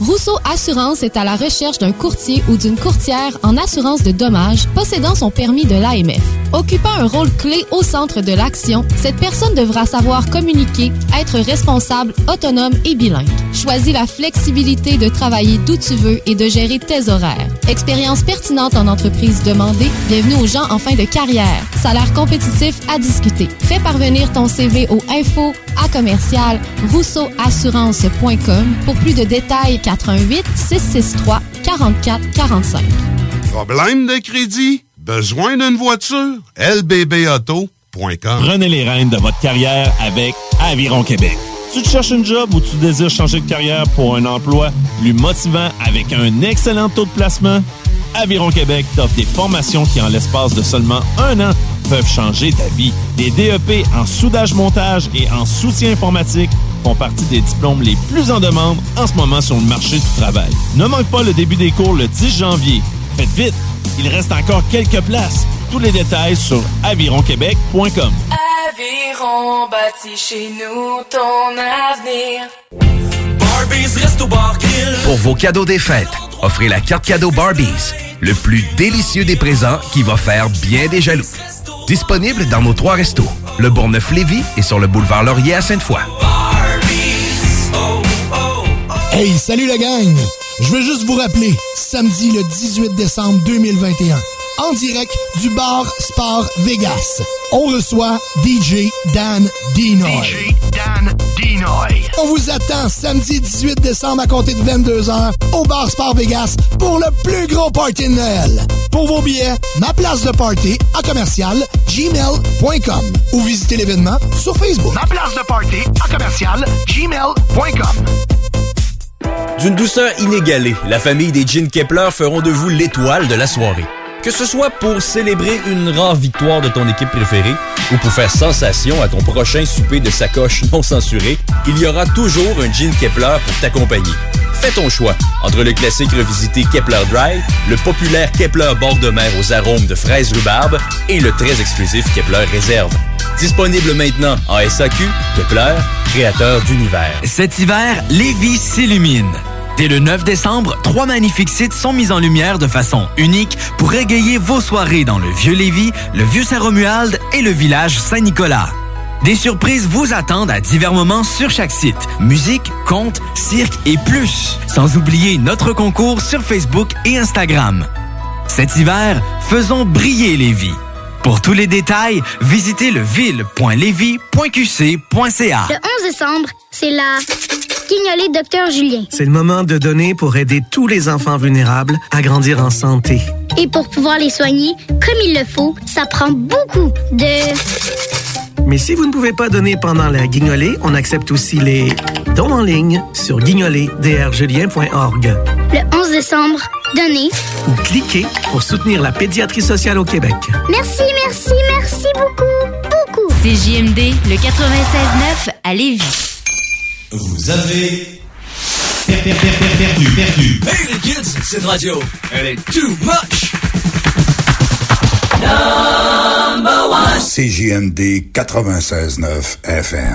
Rousseau Assurance est à la recherche d'un courtier ou d'une courtière en assurance de dommages possédant son permis de l'AMF. Occupant un rôle clé au centre de l'action, cette personne devra savoir communiquer, être responsable, autonome et bilingue. Choisis la flexibilité de travailler d'où tu veux et de gérer tes horaires. Expérience pertinente en entreprise demandée. Bienvenue aux gens en fin de carrière. Salaire compétitif à discuter. Fais parvenir ton CV au info à commercial rousseauassurance.com pour plus de détails 88 663 44 45. Problème de crédit? Besoin d'une voiture? lbbauto.com Prenez les rênes de votre carrière avec Aviron Québec. Tu te cherches une job ou tu désires changer de carrière pour un emploi plus motivant avec un excellent taux de placement? Aviron Québec t'offre des formations qui, en l'espace de seulement un an, peuvent changer ta vie. Des DEP en soudage-montage et en soutien informatique font partie des diplômes les plus en demande en ce moment sur le marché du travail. Ne manque pas le début des cours le 10 janvier. Faites vite, il reste encore quelques places. Tous les détails sur avironquebec.com. Aviron bâti chez nous ton avenir Pour vos cadeaux des fêtes, offrez la carte cadeau Barbies, le plus délicieux des présents qui va faire bien des jaloux. Disponible dans nos trois restos, le Bourgneuf-Lévis et sur le boulevard Laurier à Sainte-Foy. Hey, salut la gang! Je veux juste vous rappeler, samedi le 18 décembre 2021, en direct du bar Sport Vegas, on reçoit DJ Dan Dinoy. DJ Dan Dinoy. On vous attend samedi 18 décembre à compter de 22h au bar Sport Vegas pour le plus gros party de Noël. Pour vos billets, ma place de party à commercial gmail.com ou visitez l'événement sur Facebook. Ma place de party à commercial gmail.com. D'une douceur inégalée, la famille des Jeans Kepler feront de vous l'étoile de la soirée. Que ce soit pour célébrer une rare victoire de ton équipe préférée ou pour faire sensation à ton prochain souper de sacoche non censuré, il y aura toujours un Jean Kepler pour t'accompagner. Fais ton choix entre le classique revisité Kepler Dry, le populaire Kepler bord de mer aux arômes de fraises rhubarbe et le très exclusif Kepler Réserve. Disponible maintenant en SAQ, Kepler, créateur d'univers. Cet hiver, Lévis s'illumine. Dès le 9 décembre, trois magnifiques sites sont mis en lumière de façon unique pour égayer vos soirées dans le Vieux Lévis, le Vieux Saint-Romuald et le village Saint-Nicolas. Des surprises vous attendent à divers moments sur chaque site. Musique, contes, cirque et plus. Sans oublier notre concours sur Facebook et Instagram. Cet hiver, faisons briller Lévis. Pour tous les détails, visitez le ville.lévis.qc.ca. Le 11 décembre, c'est la guignolée Docteur Julien. C'est le moment de donner pour aider tous les enfants vulnérables à grandir en santé. Et pour pouvoir les soigner comme il le faut, ça prend beaucoup de... Mais si vous ne pouvez pas donner pendant la guignolée, on accepte aussi les dons en ligne sur guignolédrjulien.org. Le 11 décembre, donnez. Ou cliquez pour soutenir la pédiatrie sociale au Québec. Merci, merci, merci beaucoup, beaucoup. C'est JMD, le 96.9 à Lévis. Vous avez perdu, perdu, perdu. Hey les kids, cette radio, elle est too much. Number one. CJMD 96.9 FM.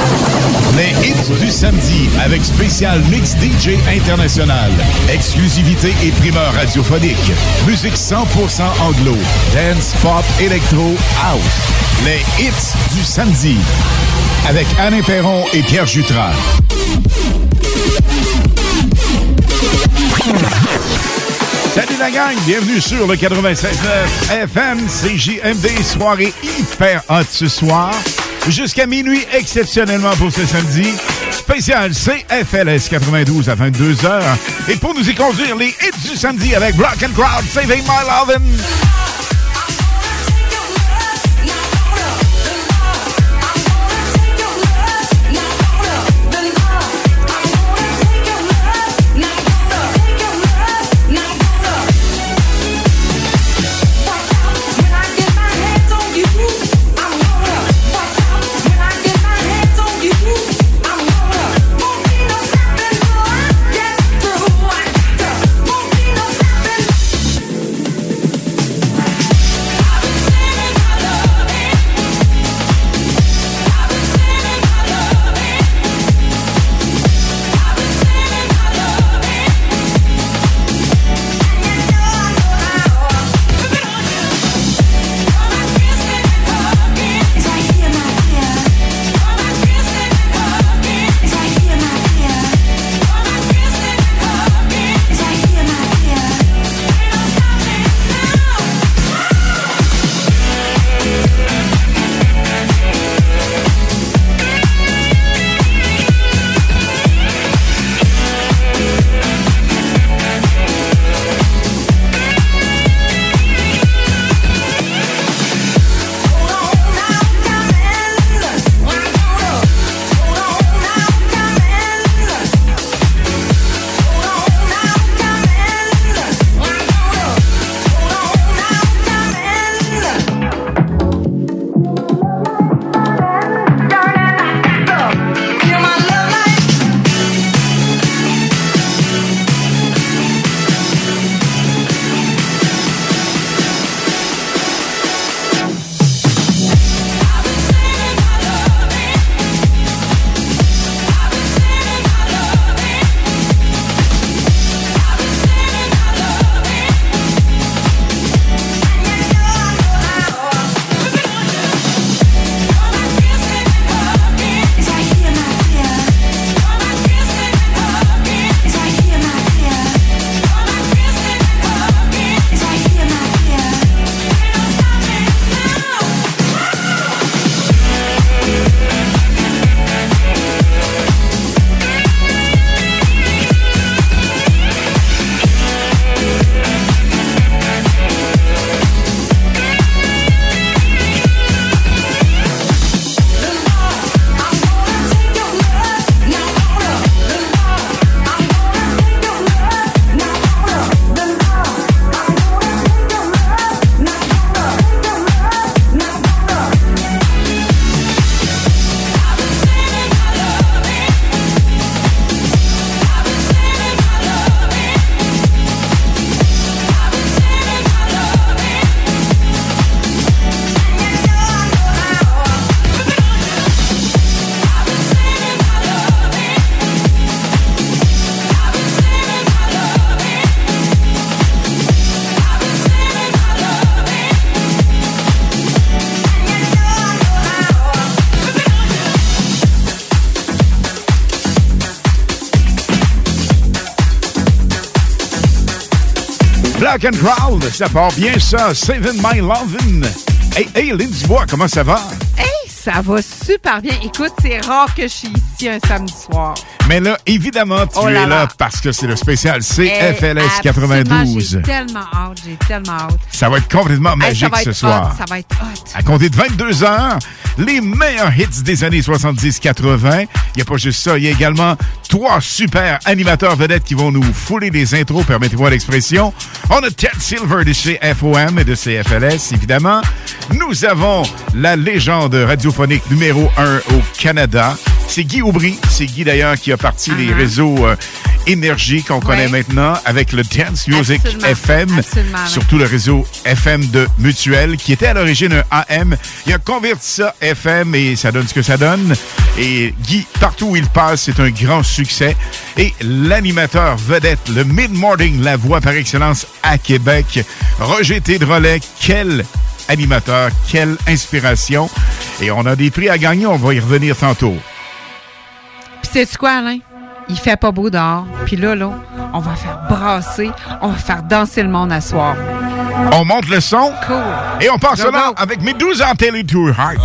Les hits du samedi avec spécial mix DJ international. Exclusivité et primeur radiophonique. Musique 100% anglo. Dance, pop, électro, house. Les hits du samedi. Avec Alain Perron et Pierre Jutras. Salut la gang, bienvenue sur le 96.9 FM CJMD, soirée hyper hot ce soir. Jusqu'à minuit exceptionnellement pour ce samedi. Spécial CFLS 92 à 22h. Et pour nous y conduire, les hits du samedi avec Rock and Crowd Saving My Lovin'. And ça part bien ça. Saving My Lovin'. Hey, hey, Lynn Dubois, comment ça va? Hey, ça va super bien. Écoute, c'est rare que je suis ici un samedi soir. Mais là, évidemment, tu Oh là es là là. parce que c'est le spécial CFLS Hey, 92. absolument, J'ai tellement hâte, j'ai tellement hâte. Ça va être complètement Hey, magique ce soir. hot, ça va être hot. À compter de 22 heures, les meilleurs hits des années 70-80. Il n'y a pas juste ça, il y a également trois super animateurs vedettes qui vont nous fouler les intros, permettez-moi l'expression. On a Ted Silver de chez FOM et de CFLS, évidemment. Nous avons la légende radiophonique numéro un au Canada. C'est Guy Aubry. C'est Guy d'ailleurs qui a parti les réseaux euh, Énergie qu'on connaît maintenant avec le Dance Music Absolument. FM, Absolument, ouais. surtout le réseau FM de Mutuel, qui était à l'origine un AM. Il a converti ça FM et ça donne ce que ça donne. Et Guy, partout où il passe, c'est un grand succès. Et l'animateur vedette, le mid-morning, la voix par excellence à Québec, Roger Tédrolet, quel animateur, quelle inspiration. Et on a des prix à gagner, on va y revenir tantôt. Puis sais-tu quoi, Alain? Il fait pas beau dehors. Puis là, là, on va faire brasser, on va faire danser le monde à soir. On monte le son. Cool. Et on passe là avec mes 12 ans Télé Tour Heart.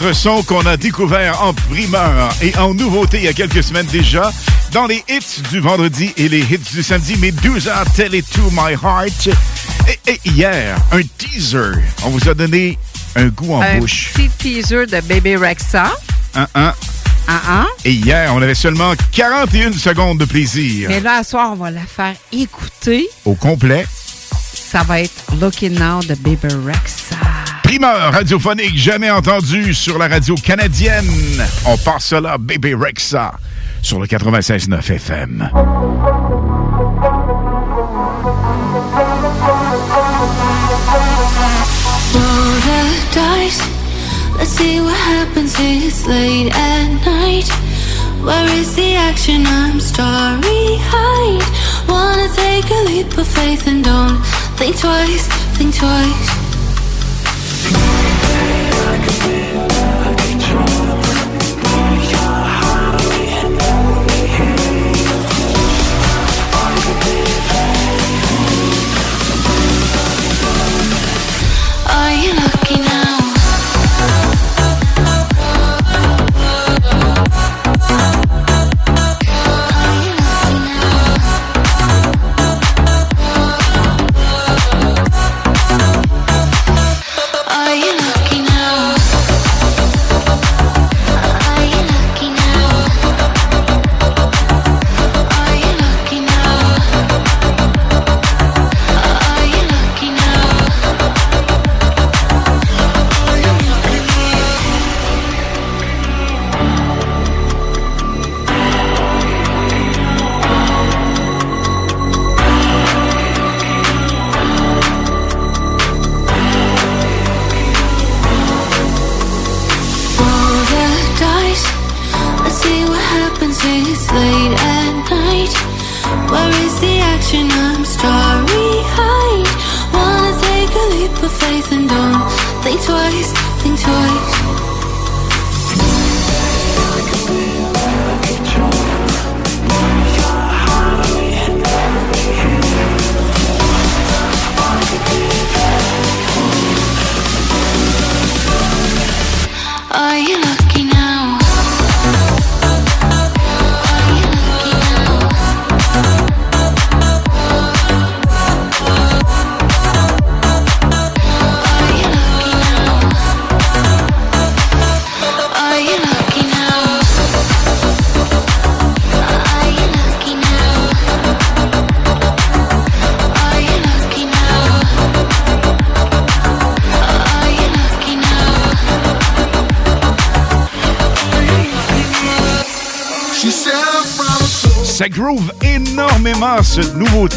Autre son qu'on a découvert en primeur et en nouveauté il y a quelques semaines déjà, dans les hits du vendredi et les hits du samedi, mes 12 ans, Tell It To My Heart. Et, et hier, un teaser. On vous a donné un goût en un bouche. petit teaser de Baby Rexa. Un, un. Ah, ah. Et hier, on avait seulement 41 secondes de plaisir. Mais là, à soir, on va la faire écouter. Au complet. Ça va être Looking Now de Baby Rexa primeur radiophonique jamais entendue sur la radio canadienne. On part cela, bébé Rexa, sur le 96.9 FM. dice. Let's see what happens it's late at night. Where is the action? I'm starry eyed. Wanna take a leap of faith and don't think twice, think twice.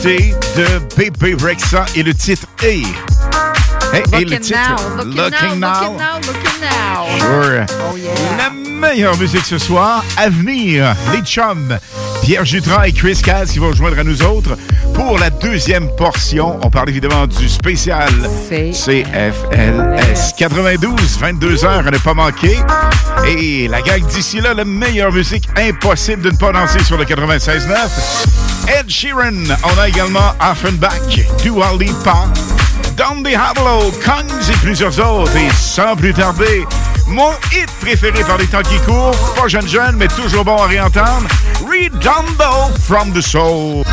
De Baby Rexa et le titre Hey. Hey, et le Looking titre now, looking now, looking now, looking now. Sure. Oh yeah. La meilleure musique ce soir, à venir, les chums, Pierre Jutras et Chris Cass qui vont joindre à nous autres pour la deuxième portion. On parle évidemment du spécial CFLS 92, 22 heures à ne pas manquer. Et la gang d'ici là, la meilleure musique impossible de ne pas danser sur le 96.9. Ed Sheeran, on a également Offenbach, Dua Lipa, Don Diablo, Kongs et plusieurs autres. Et sans plus tarder, mon hit préféré par les temps qui courent, pas jeune jeune, mais toujours bon à réentendre, Redondo from the Soul.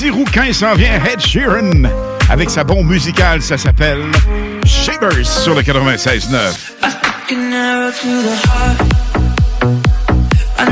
Petit rouquin s'en vient, Ed Sheeran. Avec sa bombe musicale, ça s'appelle Shivers sur le 96.9. An arrow to the heart. I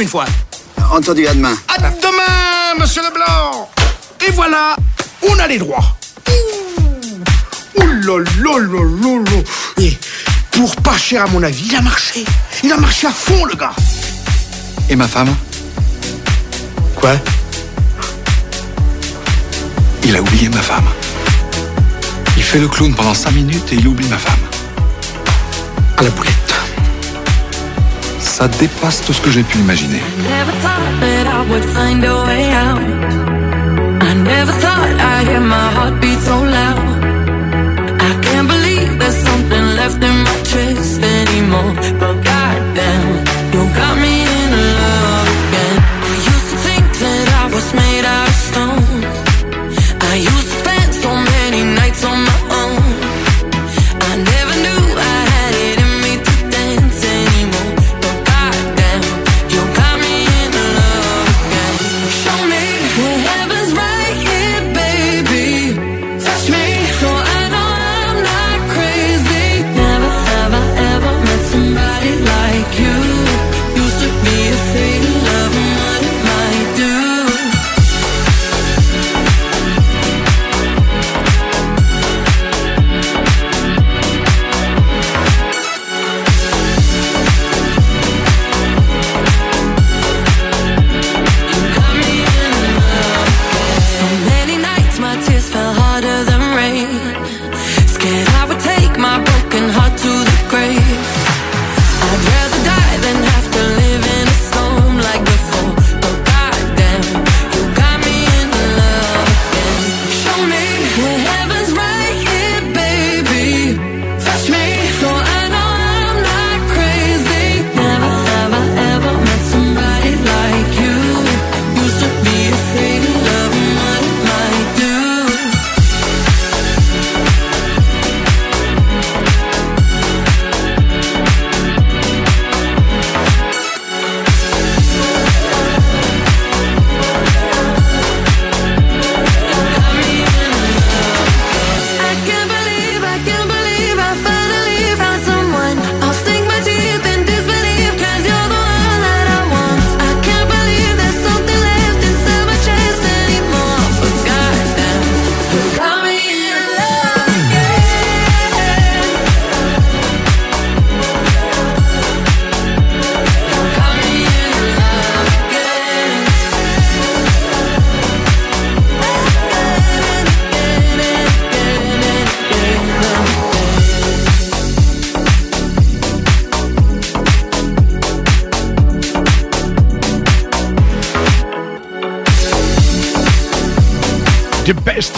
une fois. Entendu, à demain. À demain, monsieur Leblanc Et voilà, on a les droits. Ouh là là là là là. Et pour pas cher à mon avis, il a marché. Il a marché à fond, le gars. Et ma femme? Quoi? Il a oublié ma femme. Il fait le clown pendant cinq minutes et il oublie ma femme. À la boulette. Ça dépasse tout ce que j'ai pu imaginer.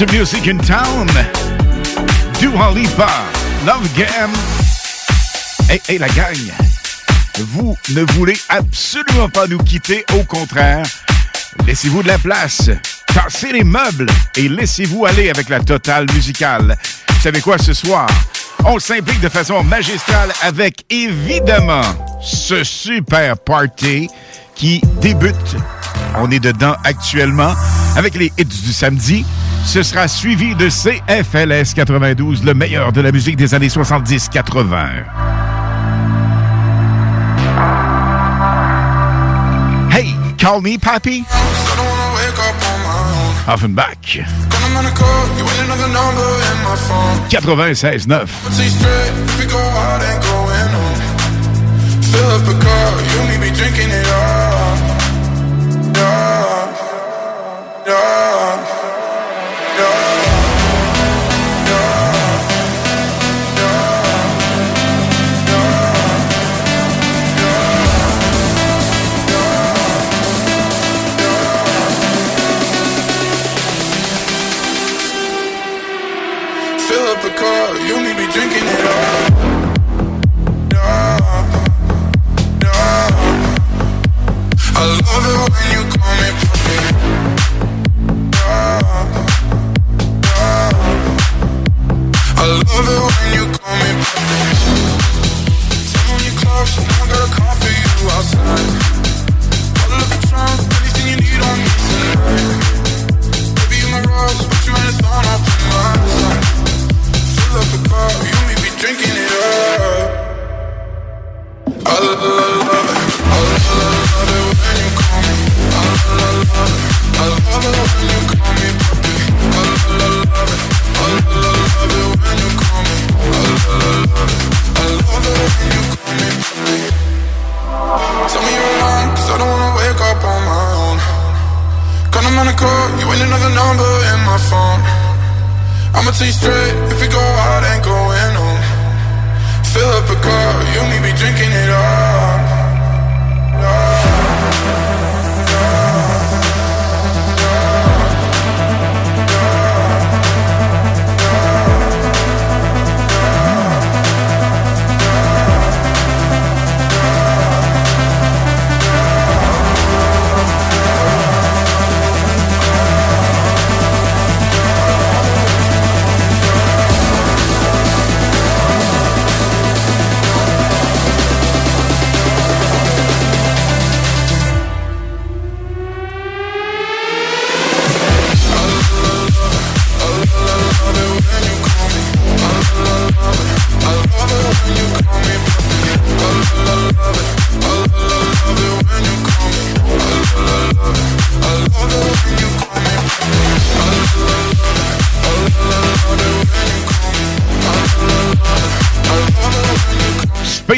Music in town. Dua Lipa, Love Game. Hey, hey, la gang. Vous ne voulez absolument pas nous quitter. Au contraire, laissez-vous de la place. Tassez les meubles et laissez-vous aller avec la totale musicale. Vous savez quoi ce soir? On s'implique de façon magistrale avec évidemment ce super party qui débute. On est dedans actuellement avec les hits du samedi. Ce sera suivi de CFLS 92, le meilleur de la musique des années 70-80. Hey, call me papi. Offenbach. 96.9.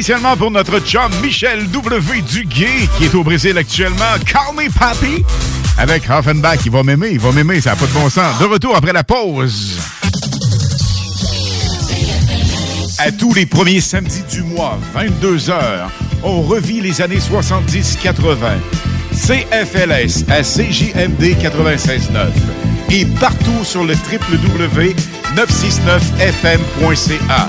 Spécialement pour notre chum Michel W. Duguay, qui est au Brésil actuellement. Call me Papi! Avec Offenbach, il va m'aimer, il va m'aimer, ça n'a pas de bon sens. De retour après la pause. À tous les premiers samedis du mois, 22h, on revit les années 70-80. CFLS à CJMD 96.9 et partout sur le www.969fm.ca.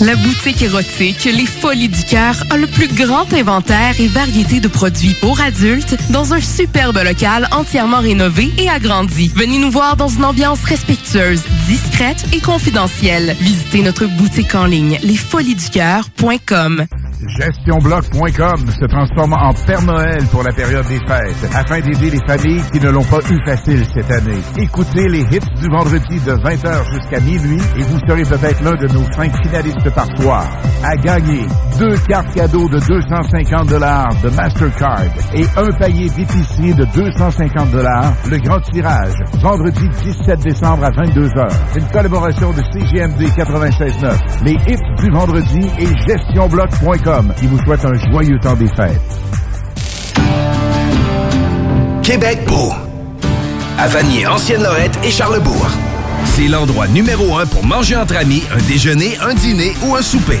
La boutique érotique Les Folies du Cœur a le plus grand inventaire et variété de produits pour adultes dans un superbe local entièrement rénové et agrandi. Venez nous voir dans une ambiance respectueuse, discrète et confidentielle. Visitez notre boutique en ligne lesfoliesducoeur.com. GestionBloc.com se transforme en Père Noël pour la période des fêtes afin d'aider les familles qui ne l'ont pas eu facile cette année. Écoutez les hits du vendredi de 20h jusqu'à minuit et vous serez peut-être l'un de nos cinq finalistes par soir. À gagner deux cartes cadeaux de 250 dollars de Mastercard et un panier d'épicerie de 250 dollars. Le grand tirage, vendredi 17 décembre à 22h. Une collaboration de CGMD 96.9, les hits du vendredi et GestionBloc.com qui vous souhaite un joyeux temps des fêtes. Québec beau. À Vanier, Ancienne-Lorette et Charlebourg. C'est l'endroit numéro un pour manger entre amis, un déjeuner, un dîner ou un souper.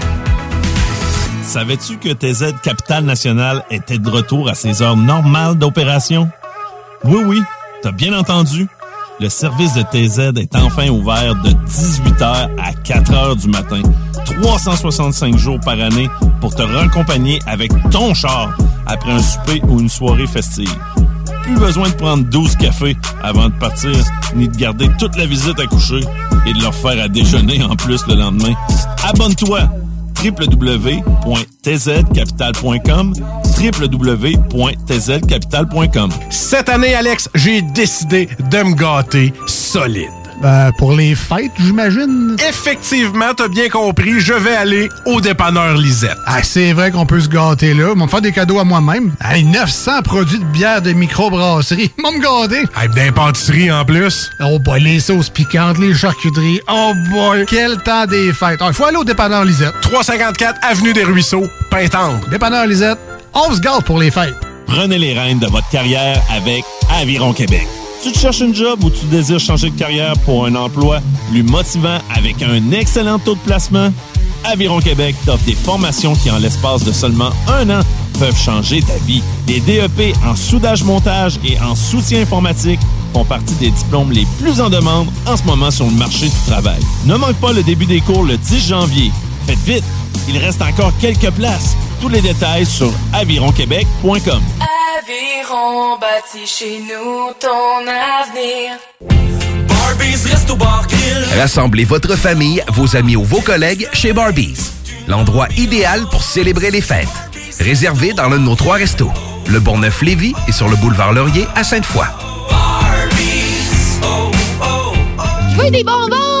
Savais-tu que TZ Capital National était de retour à ses heures normales d'opération? Oui, oui, t'as bien entendu. Le service de TZ est enfin ouvert de 18h à 4h du matin, 365 jours par année pour te raccompagner avec ton char après un souper ou une soirée festive. Plus besoin de prendre 12 cafés avant de partir, ni de garder toute la visite à coucher et de leur faire à déjeuner en plus le lendemain. Abonne-toi www.tzcapital.com www.tzcapital.com Cette année, Alex, j'ai décidé de me gâter solide. Ben, pour les fêtes, j'imagine. Effectivement, t'as bien compris, je vais aller au dépanneur Lisette. Ah, c'est vrai qu'on peut se gâter là. Ils vont me faire des cadeaux à moi-même. Hey, 900 produits de bière de microbrasserie. Ils vont me gâter. Hey, d'impantisserie en plus. Oh boy, les sauces piquantes, les charcuteries. Oh boy, quel temps des fêtes. Il faut aller au dépanneur Lisette. 354 Avenue des Ruisseaux, Pintendre. Dépanneur Lisette, on se gâte pour les fêtes. Prenez les rênes de votre carrière avec Aviron Québec. Tu cherches une job ou tu désires changer de carrière pour un emploi plus motivant avec un excellent taux de placement? Aviron Québec t'offre des formations qui, en l'espace de seulement un an, peuvent changer ta vie. Les DEP en soudage-montage et en soutien informatique font partie des diplômes les plus en demande en ce moment sur le marché du travail. Ne manque pas le début des cours le 10 janvier. Faites vite, il reste encore quelques places. Tous les détails sur avironquebec.com. Aviron bâti chez nous ton avenir. Rassemblez votre famille, vos amis ou vos collègues chez Barbies. L'endroit idéal pour célébrer les fêtes. Réservé dans l'un de nos trois restos. Le Bourgneuf-Lévis et sur le boulevard Laurier à Sainte-Foy. Je veux des bonbons!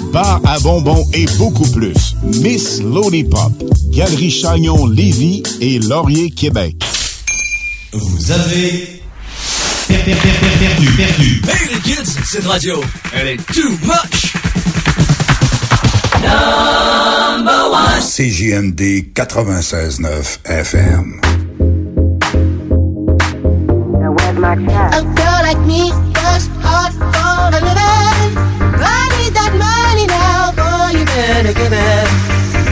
bar à bonbons et beaucoup plus. Miss Lollipop, Galerie Chagnon Lévis et Laurier Québec. Vous avez per- per- per- per- perdu, perdu. Hey les kids, cette radio, elle est too much. Number one. CJMD 96.9 FM. A girl like me works hard boy, you better give it.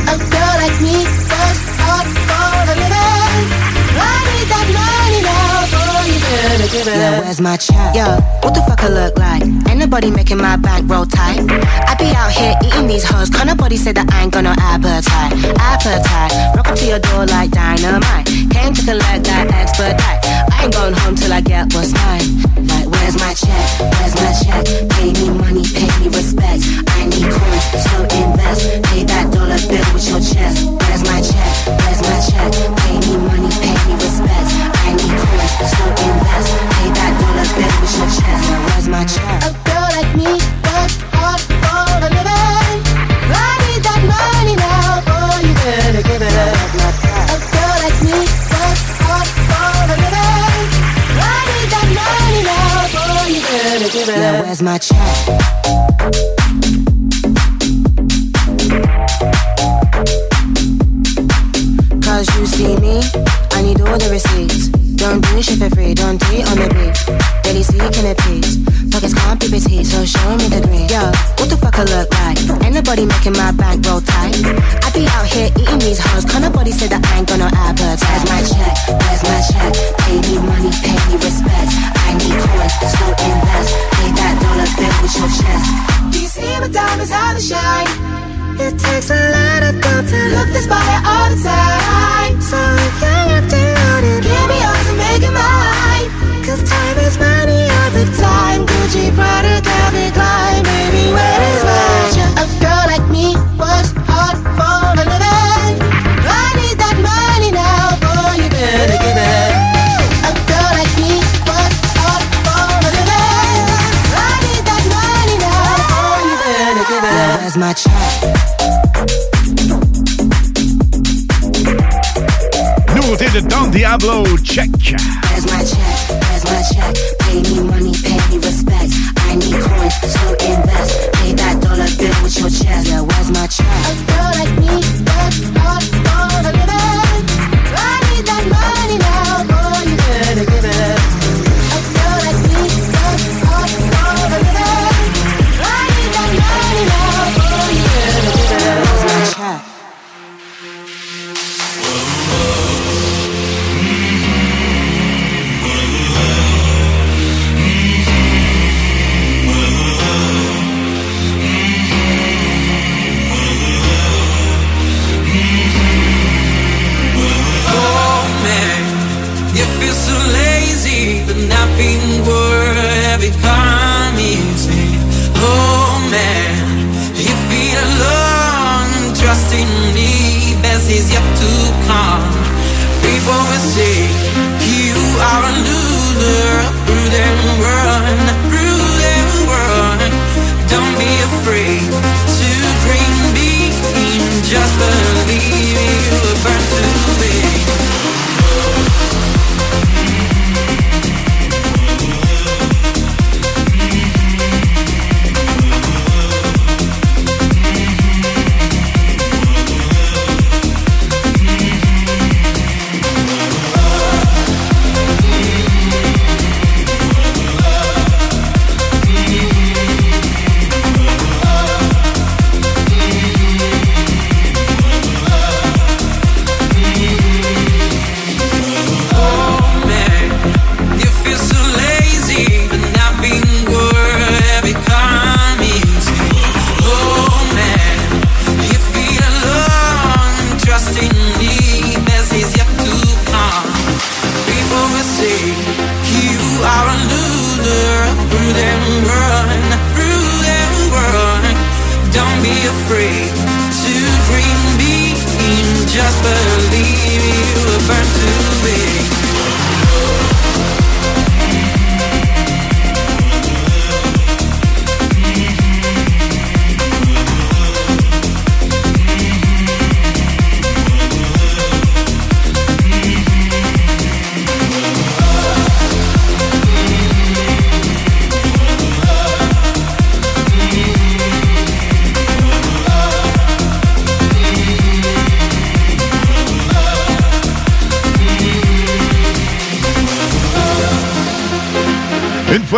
A girl like me works hard for a living. I need that money now, boy, you better give it. Yeah, where's my check? Yo, what the fuck I look like? Ain't nobody making my bank roll tight. I be out here eating these hoes, can't nobody say that I ain't got no appetite. Appetite, rock up to your door like dynamite. Came to collect that expedite. I ain't going home till I get what's mine. Where's my check? Where's my check? Pay me money, pay me respect. I need coins, so invest. Pay that dollar bill with your chest. Where's my check? Where's my check? Pay me money, pay me respect. I need coins, so invest. Pay that dollar bill with your chest. Where's my check? A girl like me works it Yeah, where's my check? Cause you see me, I need all the receipts. Don't do shit for free, don't cheat on the beat. Daily seeking a piece. Pockets can't be petite, so show me the green. Yo, what the fuck I look like? Ain't nobody making my bank roll tight. I be out here eating these hoes, can't nobody say that I ain't got no appetite. Where's my check? Where's my check? Pay me money, pay me respect. I need coins, so invest. Pay that dollar bill with your chest. Do you see my diamonds how they shine? It takes a lot of gold to look this body all the time. So if you're acting on it, give me and Cause time is money all the time. Gucci, Prada. Baby, where is? A girl like me hard for. I need that money now, boy, you better give it. A girl like me hard for. I need that money now, boy, you better give it. Where's my check? Nouveauté de Don Diablo, check. Where's my check? Where's my check? Pay me money, pay me respect. I need coins, so invest. Pay that dollar bill with your chest. Yeah, where's my check? A girl like me works hard for a living. I need that money now, boy, you better give it nightmare You feel alone, trust in me Best is yet to come People will say you are a loser Through them Run.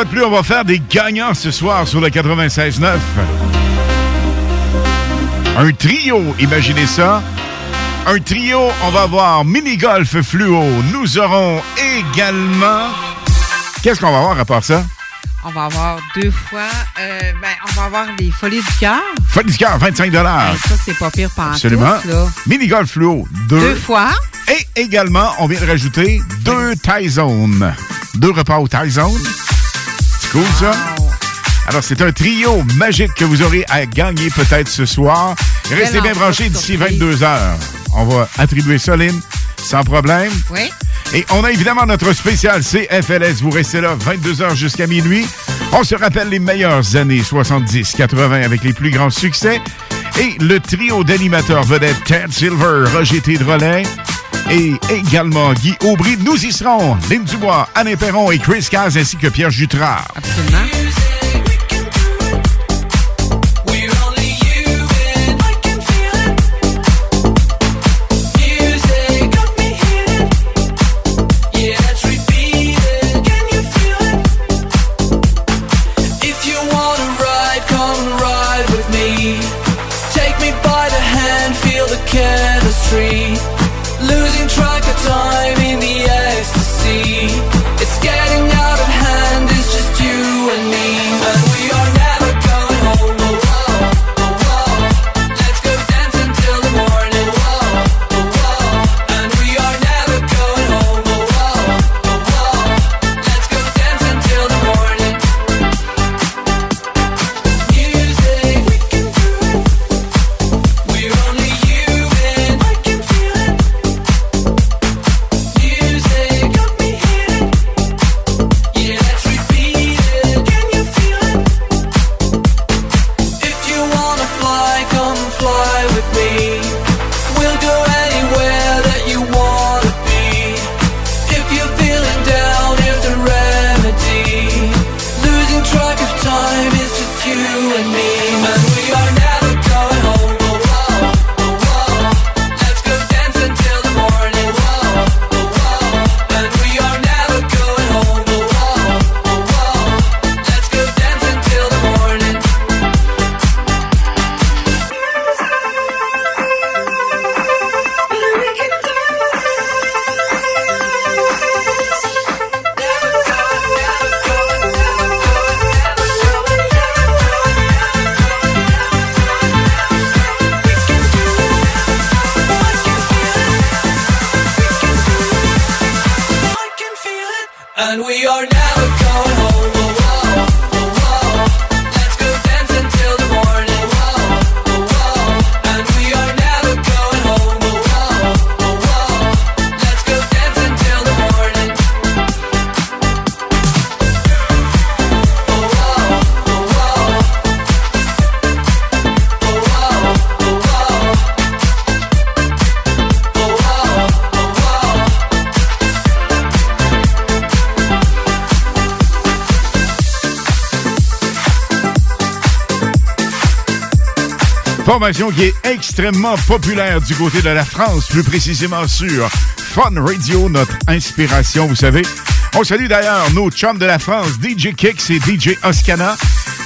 Fois de plus, on va faire des gagnants ce soir sur le 96.9. Un trio, imaginez ça. Un trio, on va avoir mini-golf fluo. Nous aurons également... Qu'est-ce qu'on va avoir à part ça? On va avoir deux fois. euh, ben, on va avoir les folies du cœur. Folie du cœur, 25 Ben, ça, c'est pas pire par Absolument. Mini-golf fluo, deux. Deux fois. Et également, on vient de rajouter deux Zone. Deux repas au Thai Zone. Cool, ça? Alors, c'est un trio magique que vous aurez à gagner peut-être ce soir. Restez bien branchés d'ici surprise. 22 heures. On va attribuer ça, Lynn, sans problème. Oui. Et on a évidemment notre spécial CFLS. Vous restez là 22 heures jusqu'à minuit. On se rappelle les meilleures années 70-80 avec les plus grands succès. Et le trio d'animateurs vedettes Ted Silver, Roger Tédrolet et également Guy Aubry. Nous y serons. Lynn Dubois, Anne Perron et Chris Caz ainsi que Pierre Jutras. Qui est extrêmement populaire du côté de la France, plus précisément sur Fun Radio, notre inspiration, vous savez. On salue d'ailleurs nos chums de la France, DJ Kicks et DJ Oscana,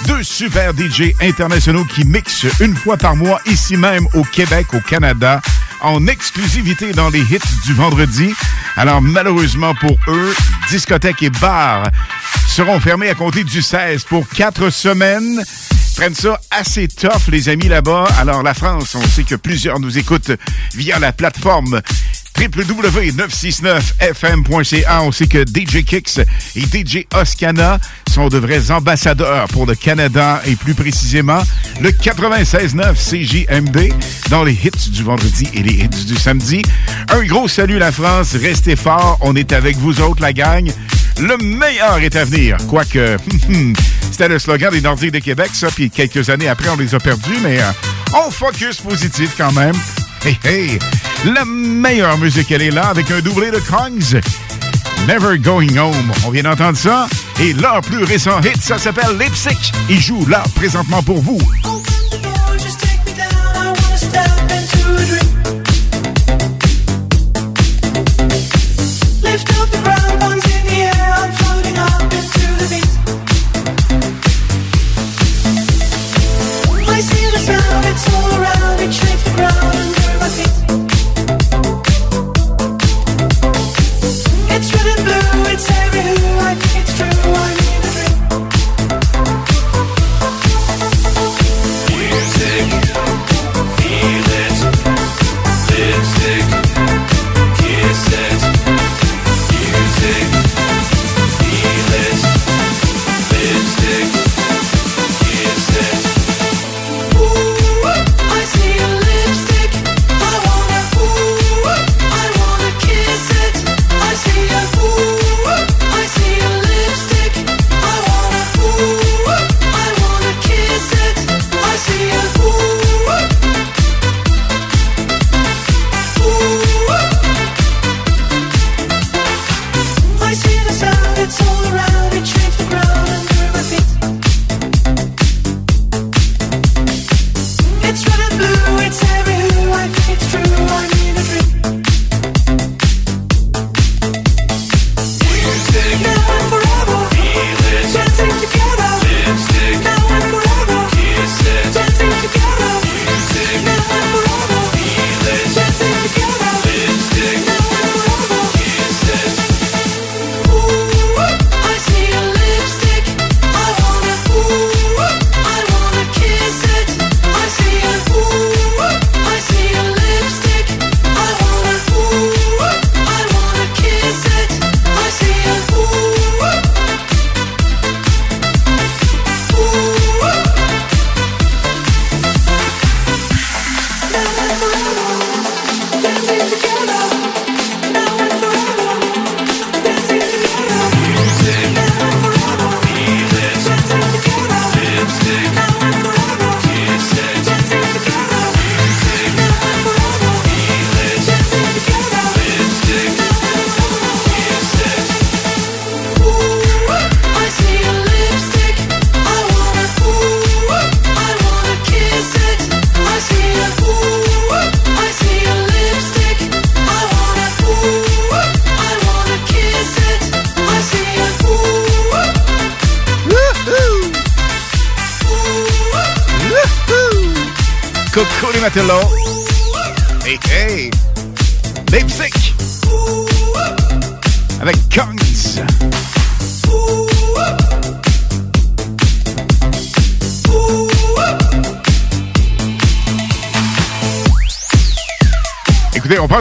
deux super DJ internationaux qui mixent une fois par mois ici même au Québec, au Canada, en exclusivité dans les hits du vendredi. Alors malheureusement pour eux, discothèques et bars seront fermés à compter du 16 pour quatre semaines. Prennent ça assez tough, les amis là-bas. Alors la France, on sait que plusieurs nous écoutent via la plateforme www.969fm.ca. On sait que DJ Kicks et DJ Oscana sont de vrais ambassadeurs pour le Canada et plus précisément le 96.9 CJMD dans les hits du vendredi et les hits du samedi. Un gros salut la France, restez forts, on est avec vous autres la gang. Le meilleur est à venir. Quoique, c'était le slogan des Nordiques de Québec, ça, puis quelques années après, on les a perdus, mais euh, on focus positif quand même. Hey, hey! La meilleure musique, elle est là, avec un doublé de Kongs. Never Going Home. On vient d'entendre ça. Et leur plus récent hit, ça s'appelle Lipstick. Il joue là, présentement pour vous.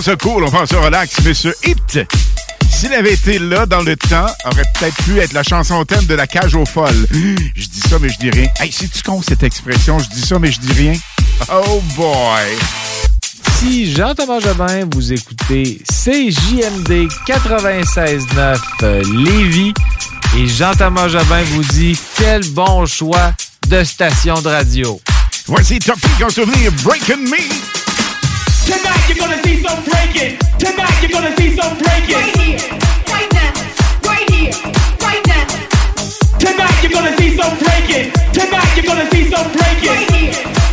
Pense cool, on pense relax, mais ce hit, s'il avait été là dans le temps, aurait peut-être pu être la chanson thème de la cage aux folles. Je dis ça, mais je dis rien. Hey, c'est-tu con cette expression? Je dis ça, mais je dis rien. Oh boy! Ici Jean-Thomas Jobin, vous écoutez CJMD 96.9 euh, Lévis et Jean-Thomas Jobin vous dit quel bon choix de station de radio. Voici Topic en souvenir Breaking Me. Tonight you're gonna see some breaking. Tonight you're gonna see some breaking. Right here, right now, right here, right now. Tonight you're gonna see some breaking. Tonight you're gonna see some breaking. Right here,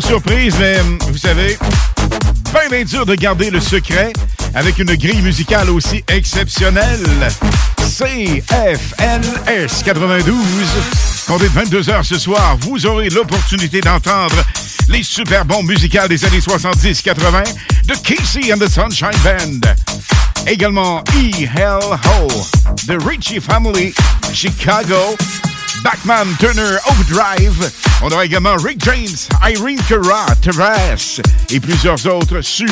surprise, mais hum, vous savez, bien, bien dur de garder le secret avec une grille musicale aussi exceptionnelle. CFNS 92. Comptez 22 heures ce soir, vous aurez l'opportunité d'entendre les super bons musicales des années 70-80 de Casey and the Sunshine Band. Également E. Hell Ho, The Richie Family, Chicago, Backman Turner Overdrive. On aura également Rick James, Irene Cara, Terrace et plusieurs autres sur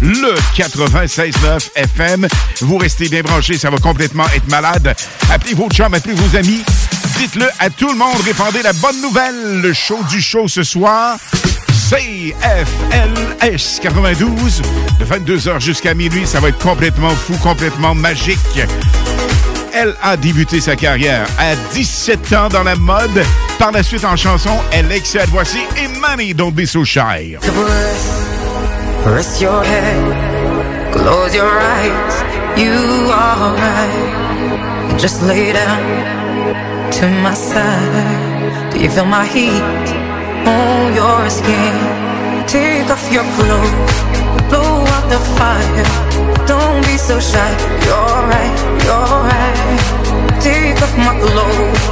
le 96.9 FM. Vous restez bien branchés, ça va complètement être malade. Appelez vos chums, appelez vos amis. Dites-le à tout le monde, répandez la bonne nouvelle. Le show du show ce soir. CFLS 92 de 22h jusqu'à minuit. Ça va être complètement fou, complètement magique. Elle a débuté sa carrière à 17 ans dans la mode. Par la suite, en chanson, elle excelle. Voici Imani Don't Be So Shy. Rest your head, close your eyes. You are right. Just lay down to my side. Do you feel my heat on your skin? Take off your clothes, blow out the fire. Don't be so shy. You're right, you're right. Take off my clothes.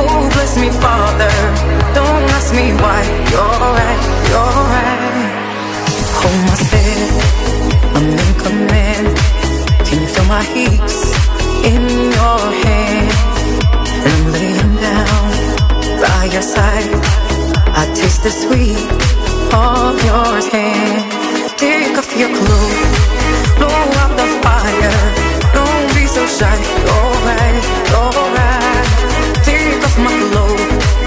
Oh, bless me, Father. Don't ask me why. You're right, you're right. Hold my step, I'm in command. Can you feel my heat in your hand? And I'm laying down by your side. I taste the sweet of your hand. Take off your clothes, blow out the fire. Don't be so shy. You're right, you're right. Take off my clothes.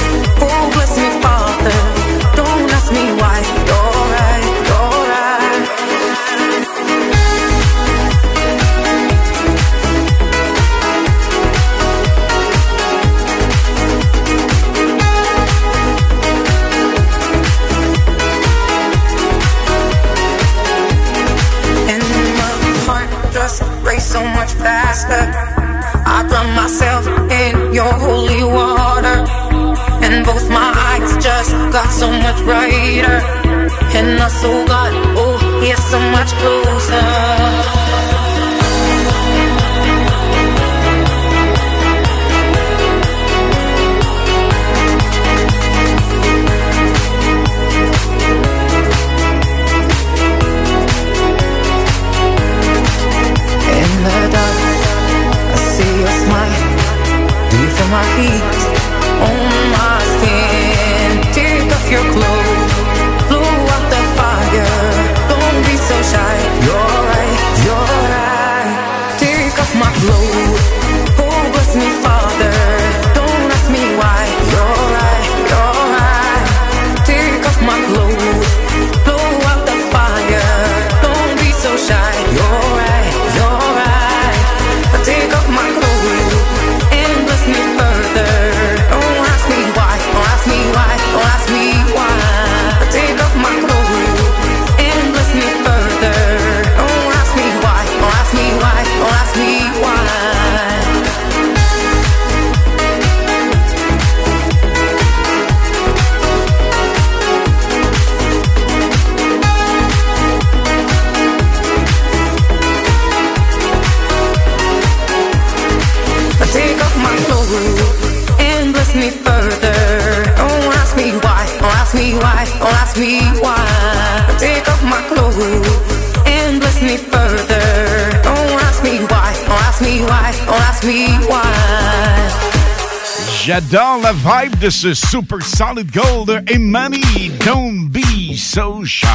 De ce Super Solid Gold et Mamie, Don't Be So Shy.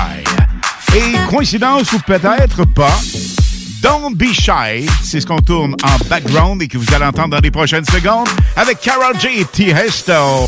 Et coïncidence ou peut-être pas, Don't Be Shy, c'est ce qu'on tourne en background et que vous allez entendre dans les prochaines secondes avec Carol J. Tiesto. People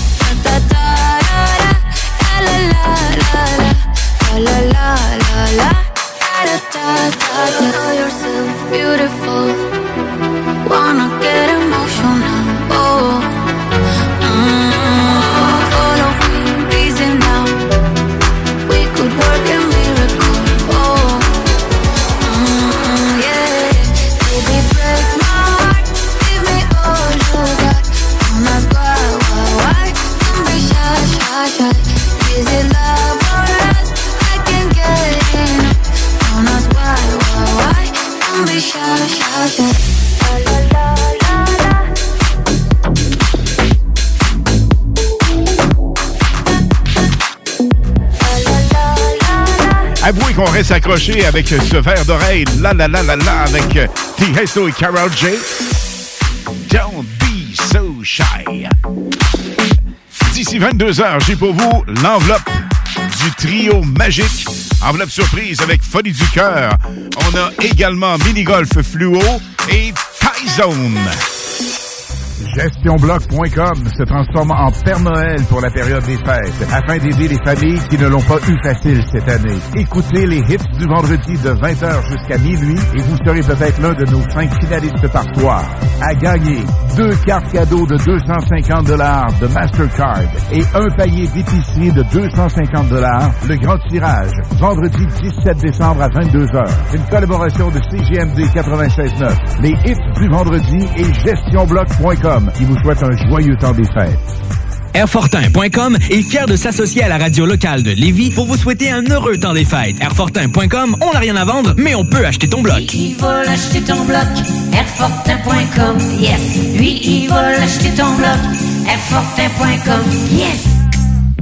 Yeah. Qu'on reste accroché avec ce verre d'oreille, la la la la la, avec Tiesto et Carol J. Don't be so shy. D'ici 22h, j'ai pour vous l'enveloppe du trio magique. Enveloppe surprise avec Folie du cœur. On a également Mini-Golf Fluo et Tyzone. GestionBloc.com se transforme en Père Noël pour la période des fêtes afin d'aider les familles qui ne l'ont pas eu facile cette année. Écoutez les hits du vendredi de 20h jusqu'à minuit et vous serez peut-être l'un de nos cinq finalistes par soir. À gagner deux cartes cadeaux de 250 dollars de Mastercard et un panier d'épicerie de 250 dollars. Le grand tirage vendredi 17 décembre à 22h. Une collaboration de CGMD 96.9. Les hits du vendredi et GestionBloc.com qui vous souhaite un joyeux temps des fêtes. Airfortin.com est fier de s'associer à la radio locale de Lévis pour vous souhaiter un heureux temps des fêtes. Airfortin.com, on n'a rien à vendre, mais on peut acheter ton bloc. Il va l'acheter ton bloc, Airfortin.com, yes. Lui, il va l'acheter ton bloc, Airfortin.com, yes.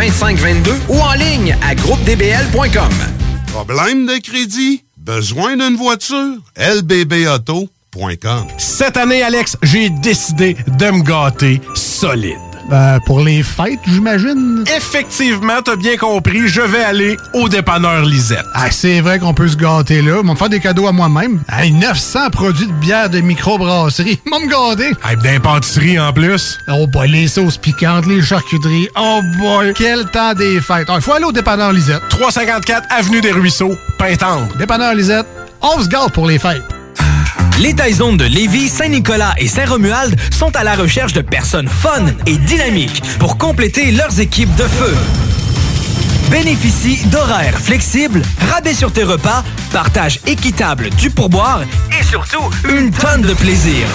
2522 ou en ligne à groupedbl.com. Problème de crédit? Besoin d'une voiture? lbbauto.com Cette année, Alex, j'ai décidé de me gâter solide. Ben, pour les fêtes, j'imagine. Effectivement, t'as bien compris, je vais aller au dépanneur Lisette. Ah, c'est vrai qu'on peut se gâter là. Ils vont me faire des cadeaux à moi-même. Hey, 900 produits de bière de microbrasserie. Vont me gâter. Hey, d'impantisserie en plus. Oh boy, les sauces piquantes, les charcuteries. Oh boy, quel temps des fêtes. Il faut aller au dépanneur Lisette. 354 Avenue des Ruisseaux, Pintendre. Dépanneur Lisette, on se gâte pour les fêtes. Les Taizones de Lévis, Saint-Nicolas et Saint-Romuald sont à la recherche de personnes fun et dynamiques pour compléter leurs équipes de feu. Bénéficie d'horaires flexibles, rabais sur tes repas, partage équitable du pourboire et surtout une tonne de plaisir.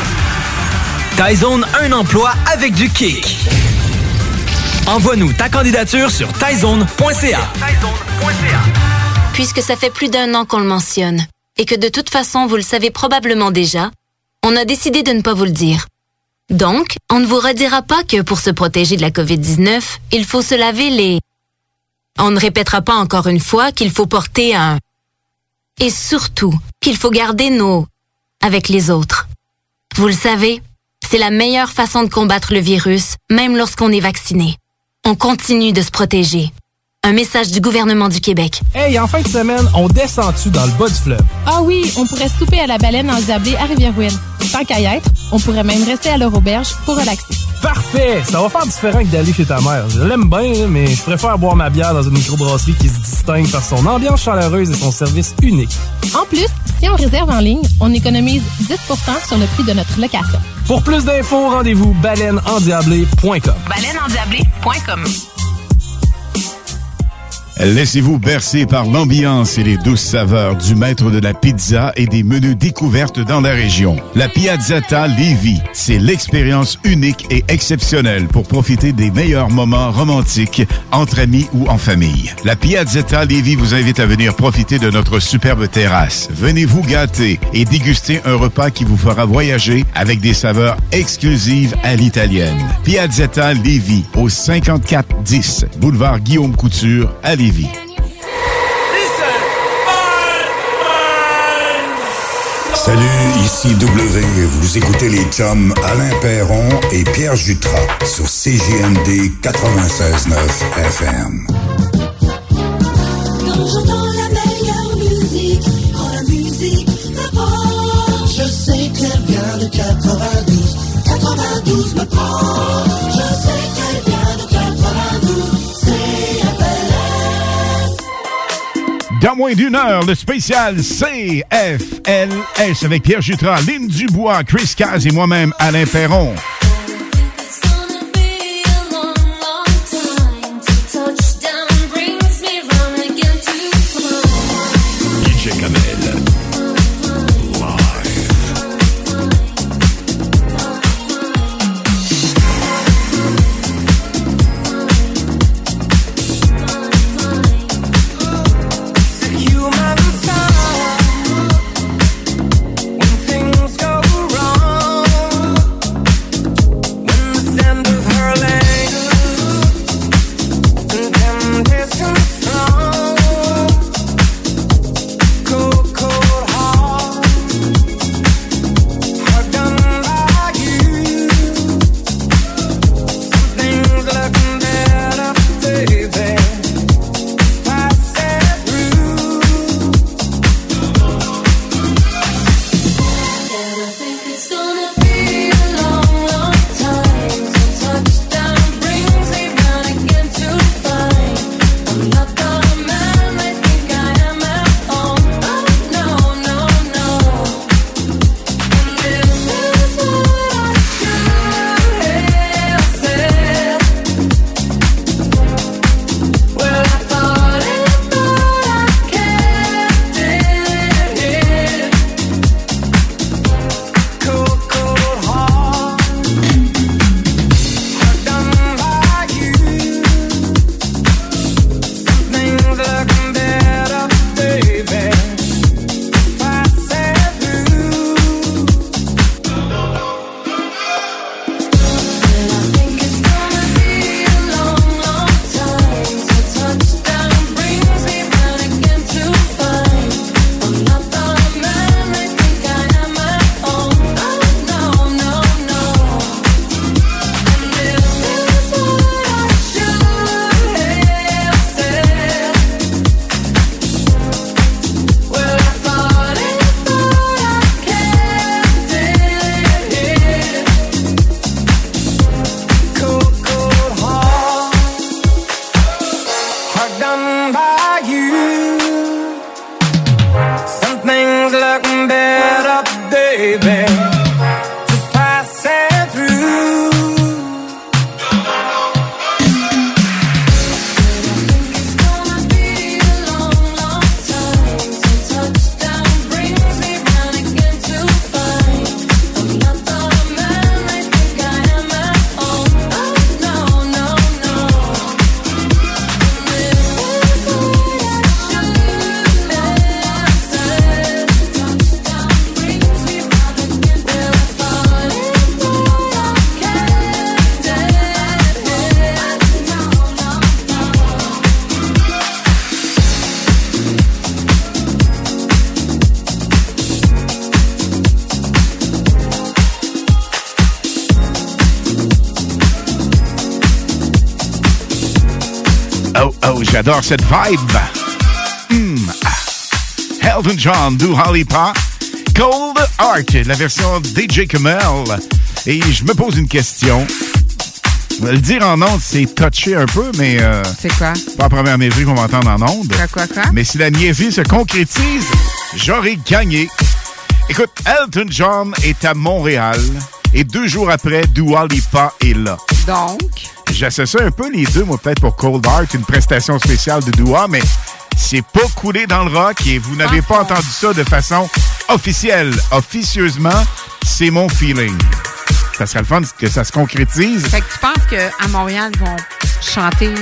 Taizone, un emploi avec du kick. Envoie-nous ta candidature sur taizone.ca. Puisque ça fait plus d'un an qu'on le mentionne, et que de toute façon vous le savez probablement déjà, on a décidé de ne pas vous le dire. Donc, on ne vous redira pas que pour se protéger de la COVID-19, il faut se laver les... On ne répétera pas encore une fois qu'il faut porter un... Et surtout, qu'il faut garder nos... avec les autres. Vous le savez, c'est la meilleure façon de combattre le virus, même lorsqu'on est vacciné. On continue de se protéger. Un message du gouvernement du Québec. Hey, en fin de semaine, on descend-tu dans le bas du fleuve? Ah oui, on pourrait souper à la baleine endiablée à Rivière-Ouine. Tant qu'à y être, on pourrait même rester à leur auberge pour relaxer. Parfait! Ça va faire différent que d'aller chez ta mère. Je l'aime bien, mais je préfère boire ma bière dans une microbrasserie qui se distingue par son ambiance chaleureuse et son service unique. En plus, si on réserve en ligne, on économise 10% sur le prix de notre location. Pour plus d'infos, rendez-vous baleineendiablée.com. Baleineendiablée.com Laissez-vous bercer par l'ambiance et les douces saveurs du maître de la pizza et des menus découvertes dans la région. La Piazzetta Lévis, c'est l'expérience unique et exceptionnelle pour profiter des meilleurs moments romantiques entre amis ou en famille. La Piazzetta Lévis vous invite à venir profiter de notre superbe terrasse. Venez vous gâter et déguster un repas qui vous fera voyager avec des saveurs exclusives à l'italienne. Piazzetta Lévis au 5410 boulevard Guillaume Couture à. Salut, ici W. Vous écoutez les chums Alain Perron et Pierre Jutras sur CJMD 96.9 FM. Quand j'entends la meilleure musique, quand la musique me prend, je sais qu'elle vient de 92. 92 me prend. Je sais qu'elle vient Dans moins d'une heure, le spécial CFLS avec Pierre Jutras, Lynn Dubois, Chris Caz et moi-même, Alain Perron. J'adore cette vibe. Hmm. ah. Elton John, Do Holly. Cold Art, la version DJ Kamel. Et je me pose une question. Le dire en ondes, c'est touché un peu, mais... euh, C'est quoi? pas la première niaiserie qu'on va entendre en ondes. Quoi, quoi, quoi? Mais si la niaiserie se concrétise, j'aurai gagné. Écoute, Elton John est à Montréal et deux jours après, Dua Lipa est là. Donc? J'associe un peu les deux, moi, peut-être pour Cold Heart, une prestation spéciale de Dua, mais c'est pas coulé dans le rock et vous n'avez pas entendu ça de façon officielle. Officieusement, c'est mon feeling. Ça serait le fun que ça se concrétise. Fait que tu penses qu'à Montréal, ils vont chanter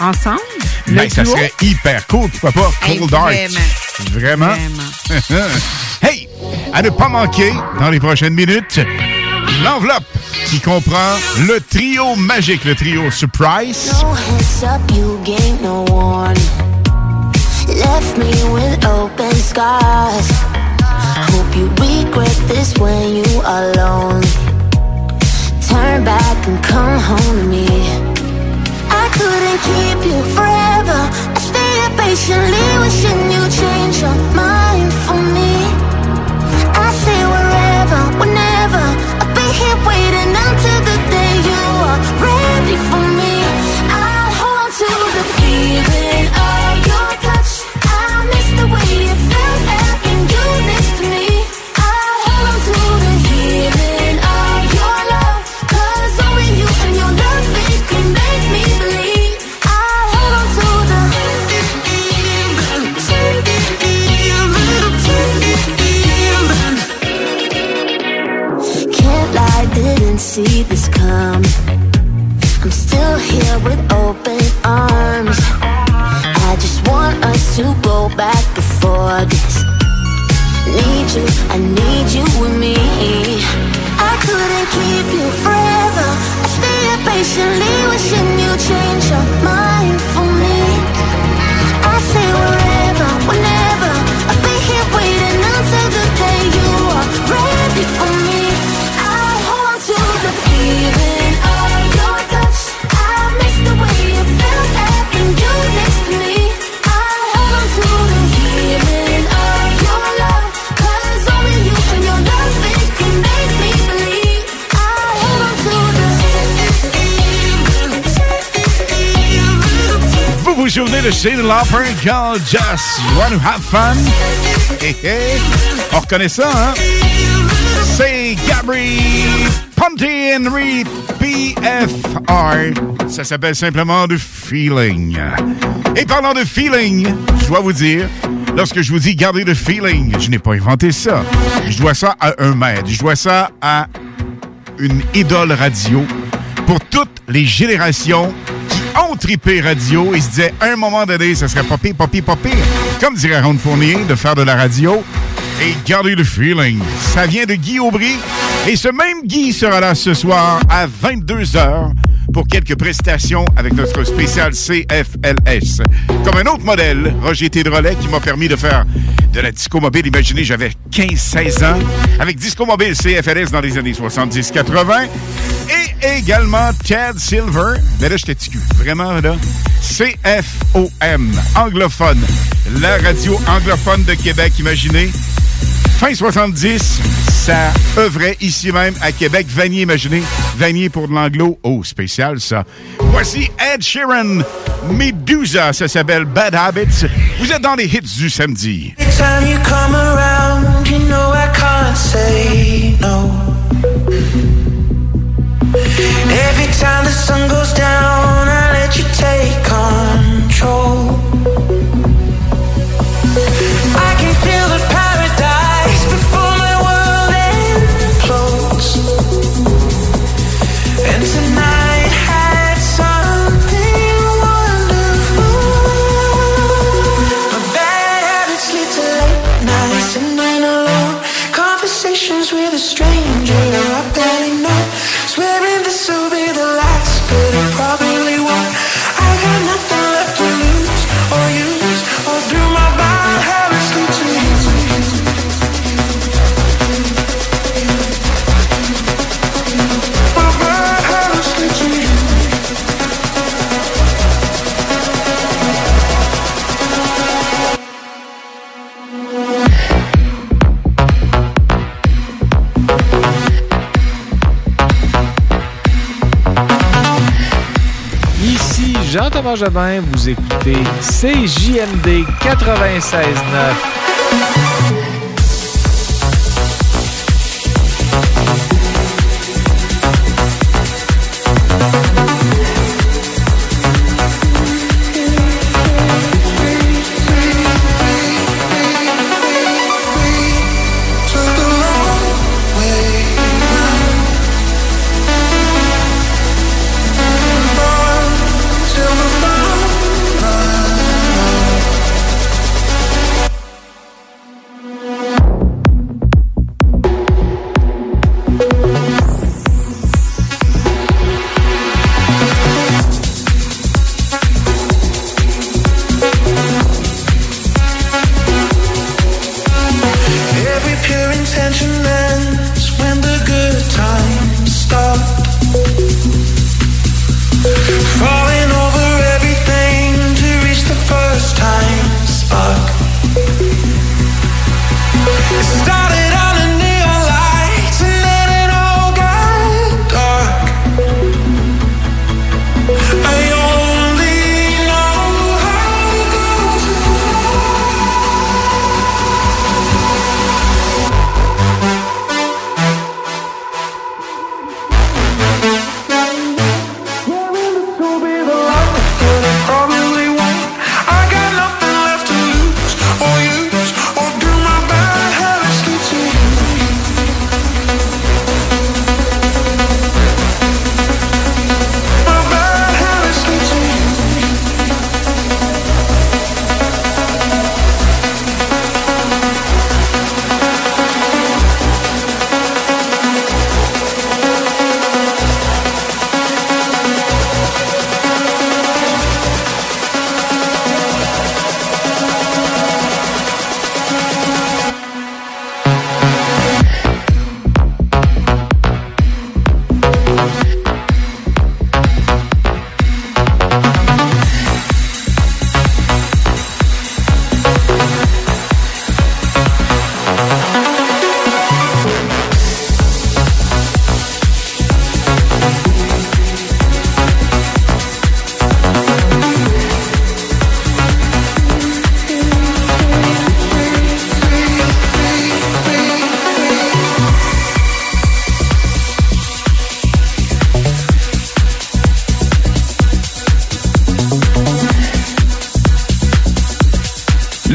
ensemble? Le Ben, ça serait hyper cool, pourquoi pas? Hey, Cold Heart. vraiment. Vraiment? hey! À ne pas manquer, dans les prochaines minutes, l'enveloppe qui comprend le trio magique, le trio Surprise. No heads up, you gave no warning. Left me with open scars. Hope you regret this when you are lonely. Turn back and come home to me. I couldn't keep you forever. I stayed patiently wishing you change your mind for me. The day you are ready for me. I'll hold to the feeling of your touch. I miss the way it felt to go back before this. Need you, I need you with me. I couldn't keep you forever. I stayed patiently wishing you change your mind for me. I say wherever, whenever. I'll be here waiting until the day you are ready for me. Vous souvenez de Cyndi Lauper quand Just Wanna Have Fun? Hé hé! On reconnaît ça, hein? C'est Gabri Ponte Henry PFR. Ça s'appelle simplement The Feeling. Et parlant de feeling, je dois vous dire, lorsque je vous dis garder le feeling, je n'ai pas inventé ça. Je dois ça à un maître. Je dois ça à une idole radio pour toutes les générations ont trippé radio et se disaient à un moment donné, ça serait pas pire, pas pire. Comme dirait Ron Fournier, de faire de la radio et garder le feeling. Ça vient de Guy Aubry et ce même Guy sera là ce soir à 22h pour quelques prestations avec notre spécial CFLS. Comme un autre modèle, Roger Tédrolet, qui m'a permis de faire de la disco mobile. Imaginez, j'avais 15-16 ans avec Disco Mobile CFLS dans les années 70-80. Également Ted Silver. Mais là, j'étais ticu. Vraiment, là? CFOM, anglophone. La radio anglophone de Québec, imaginez. Fin 70, ça œuvrait ici même à Québec. Vanier, imaginez. Vanier pour de l'anglo. Oh, spécial, ça. Voici Ed Sheeran, Medusa. Ça s'appelle Bad Habits. Vous êtes dans les hits du samedi. Time you come around, you know I can't say no. Time the sun goes down, Jobin. Vous écoutez CJMD 96.9.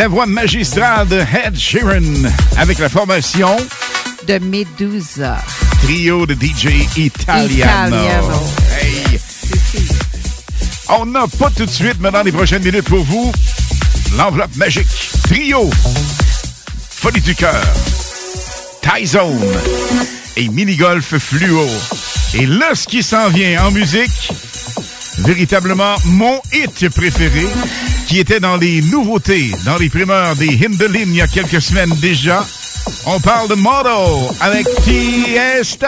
La voix magistrale de Ed Sheeran avec la formation De Medusa. trio de DJ Italiano. Italiano. Hey. On n'a pas tout de suite, mais dans les prochaines minutes pour vous, l'enveloppe magique. Trio. Folie du cœur. Tyzone. Et mini-golf fluo. Et là, ce qui s'en vient en musique, véritablement mon hit préféré, qui était dans les nouveautés, dans les primeurs des Hindelin il y a quelques semaines déjà. On parle de Moto avec Tiesto.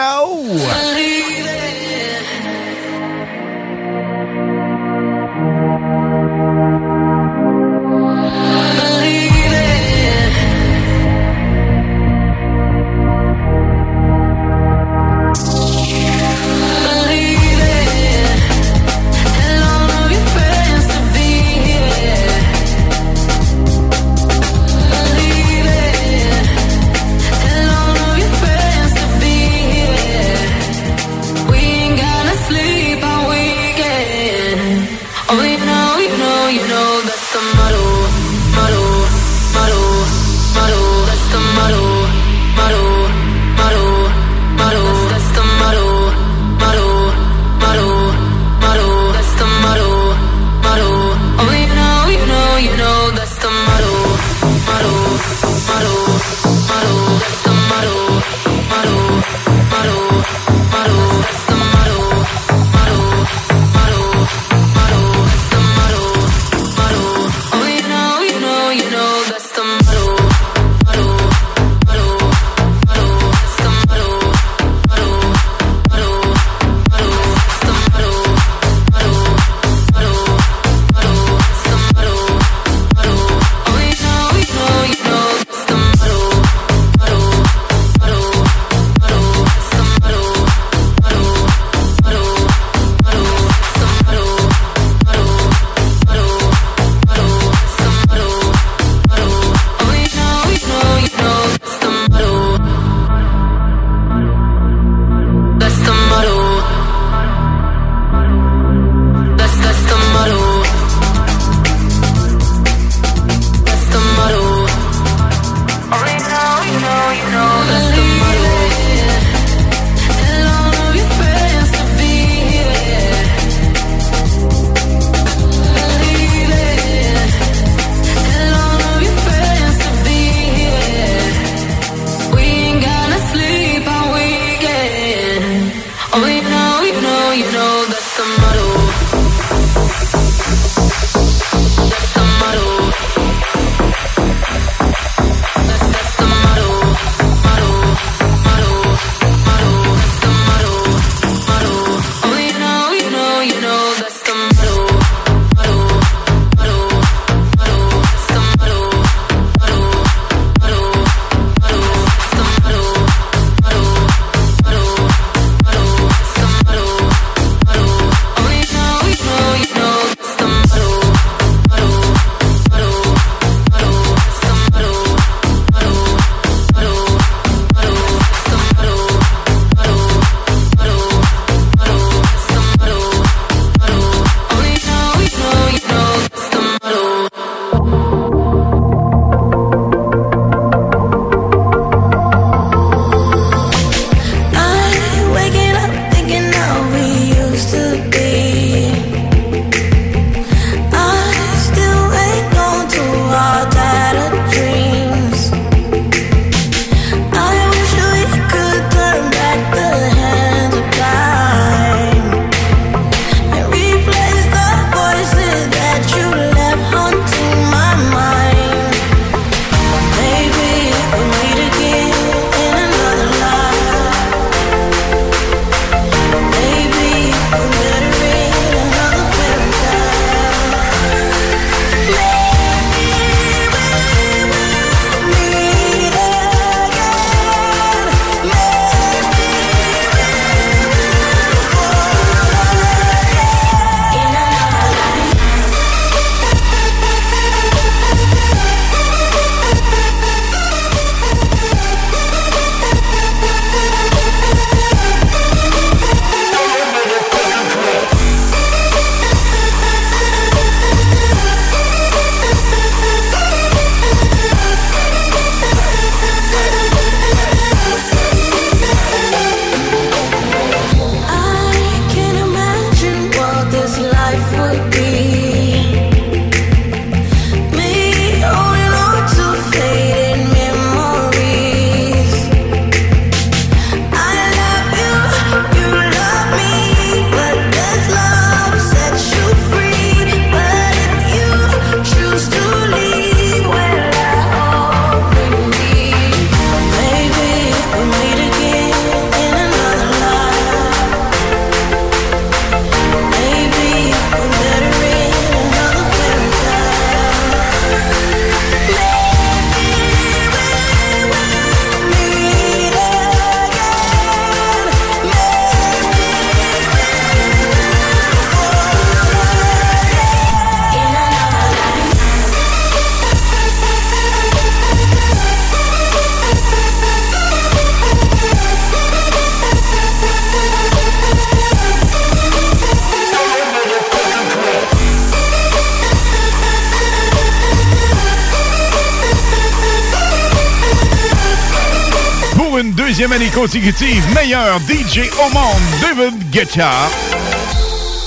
Consécutive, meilleur DJ au monde, David Guetta.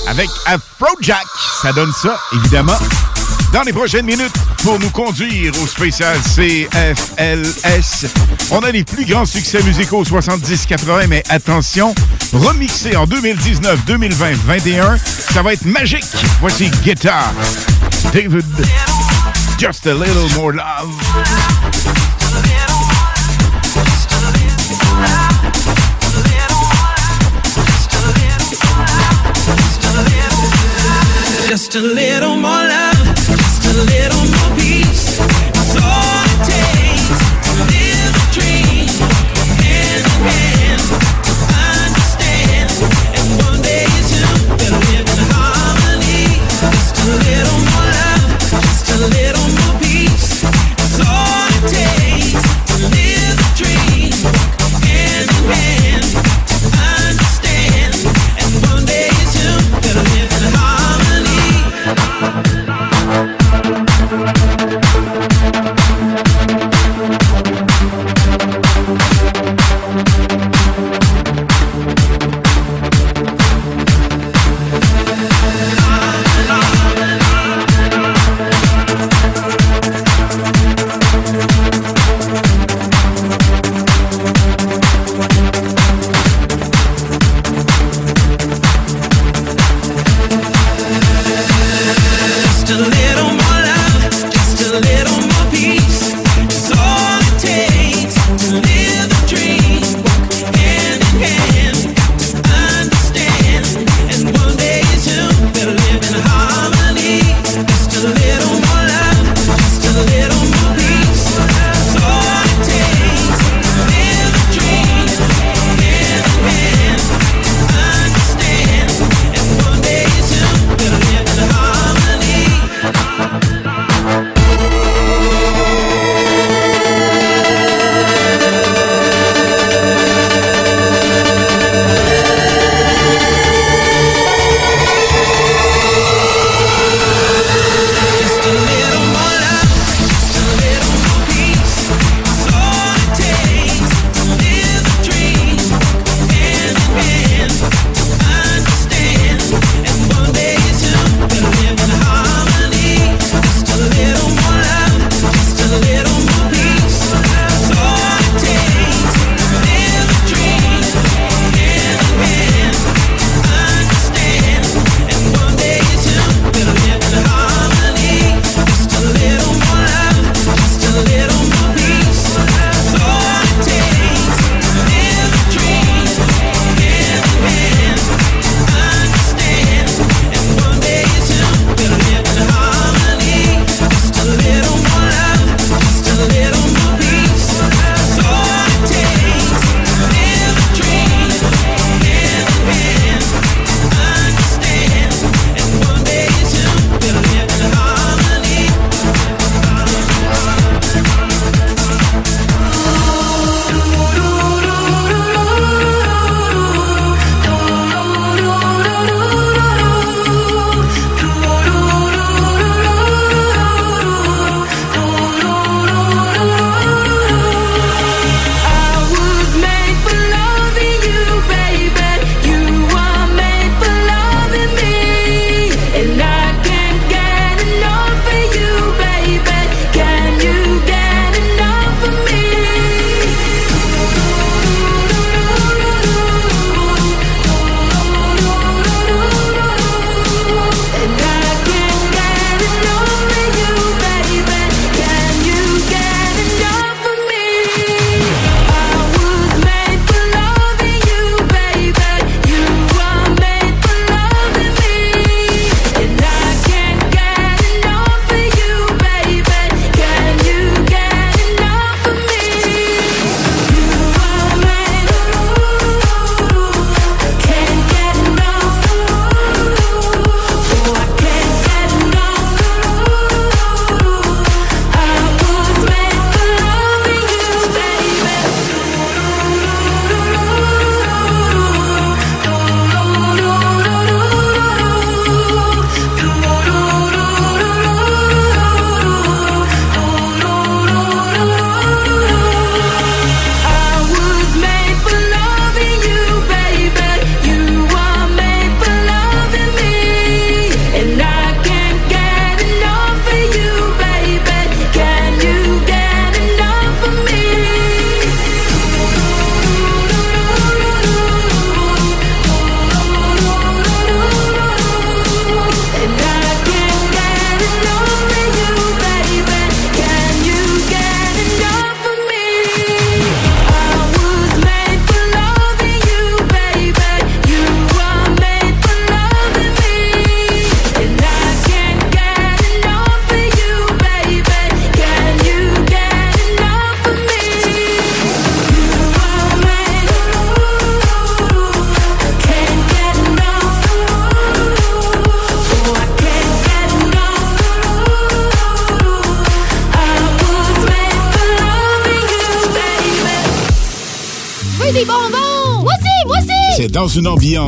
Avec Afrojack, ça donne ça, évidemment. Dans les prochaines minutes, pour nous conduire au spécial CFLS, on a les plus grands succès musicaux 70-80, mais attention, remixé en 2019, 2020, 21, ça va être magique. Voici Guetta, David, Just a Little More Love. Just a little more love, just a little more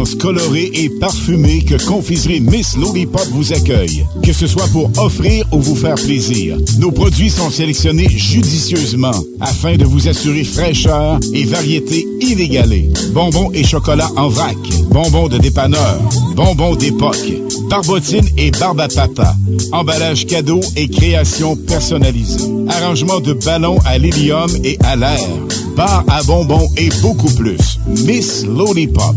ambiance colorée et parfumée que Confiserie Miss Lollipop vous accueille. Que ce soit pour offrir ou vous faire plaisir, nos produits sont sélectionnés judicieusement afin de vous assurer fraîcheur et variété inégalée. Bonbons et chocolat en vrac, bonbons de dépanneur, bonbons d'époque, barbotine et barbe à papa, emballage cadeau et création personnalisée, arrangement de ballons à l'hélium et à l'air, bar à bonbons et beaucoup plus. Miss Lollipop,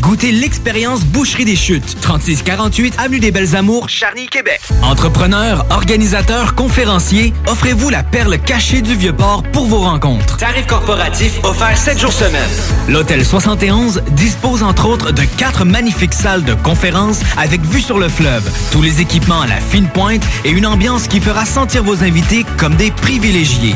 Goûtez l'expérience Boucherie des Chutes. 3648 Avenue des Belles Amours, Charny, Québec. Entrepreneurs, organisateurs, conférenciers, offrez-vous la perle cachée du Vieux-Port pour vos rencontres. Tarif corporatif offert 7 jours semaine. L'Hôtel 71 dispose entre autres de quatre magnifiques salles de conférences avec vue sur le fleuve, tous les équipements à la fine pointe et une ambiance qui fera sentir vos invités comme des privilégiés.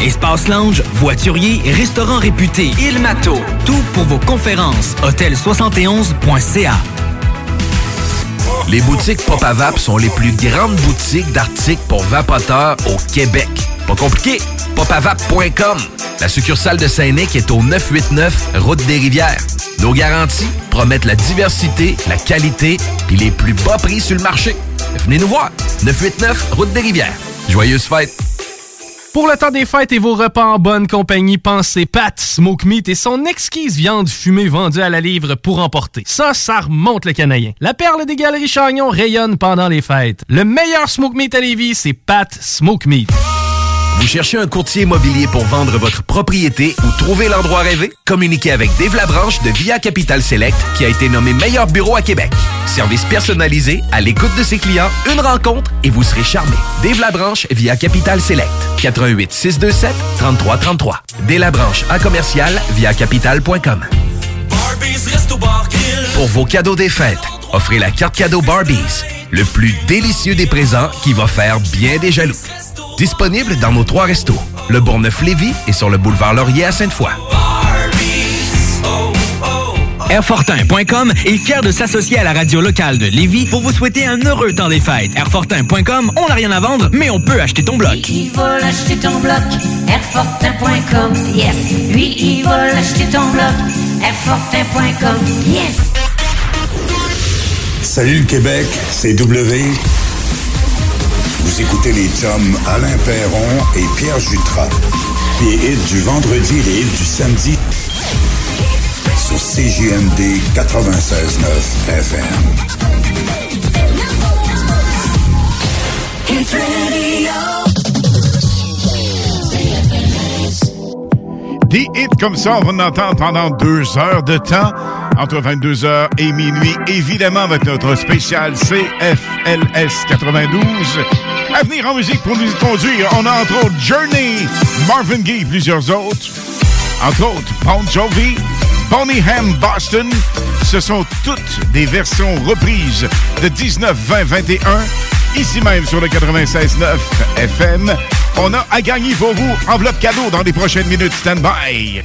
Espace lounge, voiturier, restaurant réputé, Il Mato. Tout pour vos conférences. Hôtel71.ca. Les boutiques Pop Vap sont les plus grandes boutiques d'articles pour vapoteurs au Québec. Pas compliqué, popavap.com. La succursale de Saint-Nic est au 989 Route des Rivières. Nos garanties promettent la diversité, la qualité puis les plus bas prix sur le marché. Venez nous voir. 989 Route des Rivières. Joyeuses fêtes. Pour le temps des fêtes et vos repas en bonne compagnie, pensez Pat Smoke Meat et son exquise viande fumée vendue à la livre pour emporter. Ça, ça remonte le canadien. La perle des galeries Chagnon rayonne pendant les fêtes. Le meilleur Smoke Meat à Lévis, c'est Pat Smoke Meat. Vous cherchez un courtier immobilier pour vendre votre propriété ou trouver l'endroit rêvé? Communiquez avec Dave Labranche de Via Capital Select qui a été nommé meilleur bureau à Québec. Service personnalisé, à l'écoute de ses clients, une rencontre et vous serez charmé. Dave Labranche via Capital Select. 88 627 3333. Dave Labranche à commercial via capital.com. Pour vos cadeaux des fêtes, offrez la carte cadeau Barbies. Le plus délicieux des présents qui va faire bien des jaloux. Disponible dans nos trois restos. Le Bourgneuf-Lévis et sur le boulevard Laurier à Sainte-Foy. Airfortin.com est fier de s'associer à la radio locale de Lévis pour vous souhaiter un heureux temps des fêtes. Airfortin.com, on n'a rien à vendre, mais on peut acheter ton bloc. Il va l'acheter ton bloc, Airfortin.com, yes. Lui, il va l'acheter ton bloc, Airfortin.com, yes. Salut le Québec, c'est W. Vous écoutez les chums Alain Perron et Pierre Jutras. Les hits du vendredi et les hits du samedi sur CJMD 96.9 FM. Des hits comme ça, on va en entendre pendant deux heures de temps, entre 22h et minuit, évidemment avec notre spécial CFLS 92. À venir en musique pour nous y conduire, on a entre autres Journey, Marvin Gaye plusieurs autres. Entre autres, Bon Jovi, Bonnie Ham Boston. Ce sont toutes des versions reprises de 19, 20, 21. Ici même sur le 96.9 FM. On a à gagner pour vous enveloppe cadeau dans les prochaines minutes. Stand by.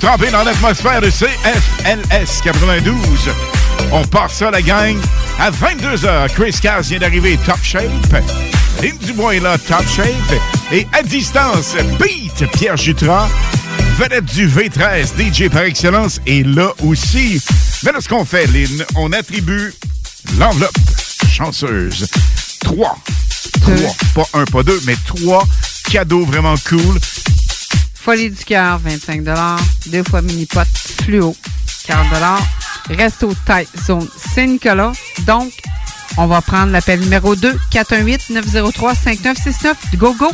Tremper dans l'atmosphère de CFLS 92. On part ça, la gang. À 22h, Chris Cass vient d'arriver top shape. Lynn Dubois est là, top shape. Et à distance, Beat Pierre Jutras, vedette du V13, DJ par excellence, est là aussi. Mais là, ce qu'on fait, Lynn, on attribue l'enveloppe chanceuse. Trois. Trois. Pas un, pas deux, mais trois cadeaux vraiment cool. Folie du cœur, 25 Deux fois mini-pot fluo, 40 Resto Tight Zone Saint-Nicolas. Donc, on va prendre l'appel numéro 2, 418-903-5969. Go, go!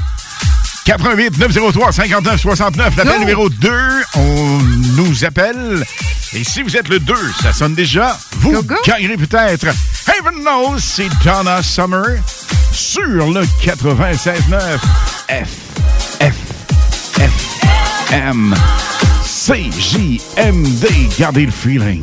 88 903 59 69, l'appel Go! numéro 2, on nous appelle. Et si vous êtes le 2, ça sonne déjà, vous gagnerez peut-être Heaven Knows, c'est Donna Summer sur le 96.9 F, F, F, M, CJMD. Gardez le feeling.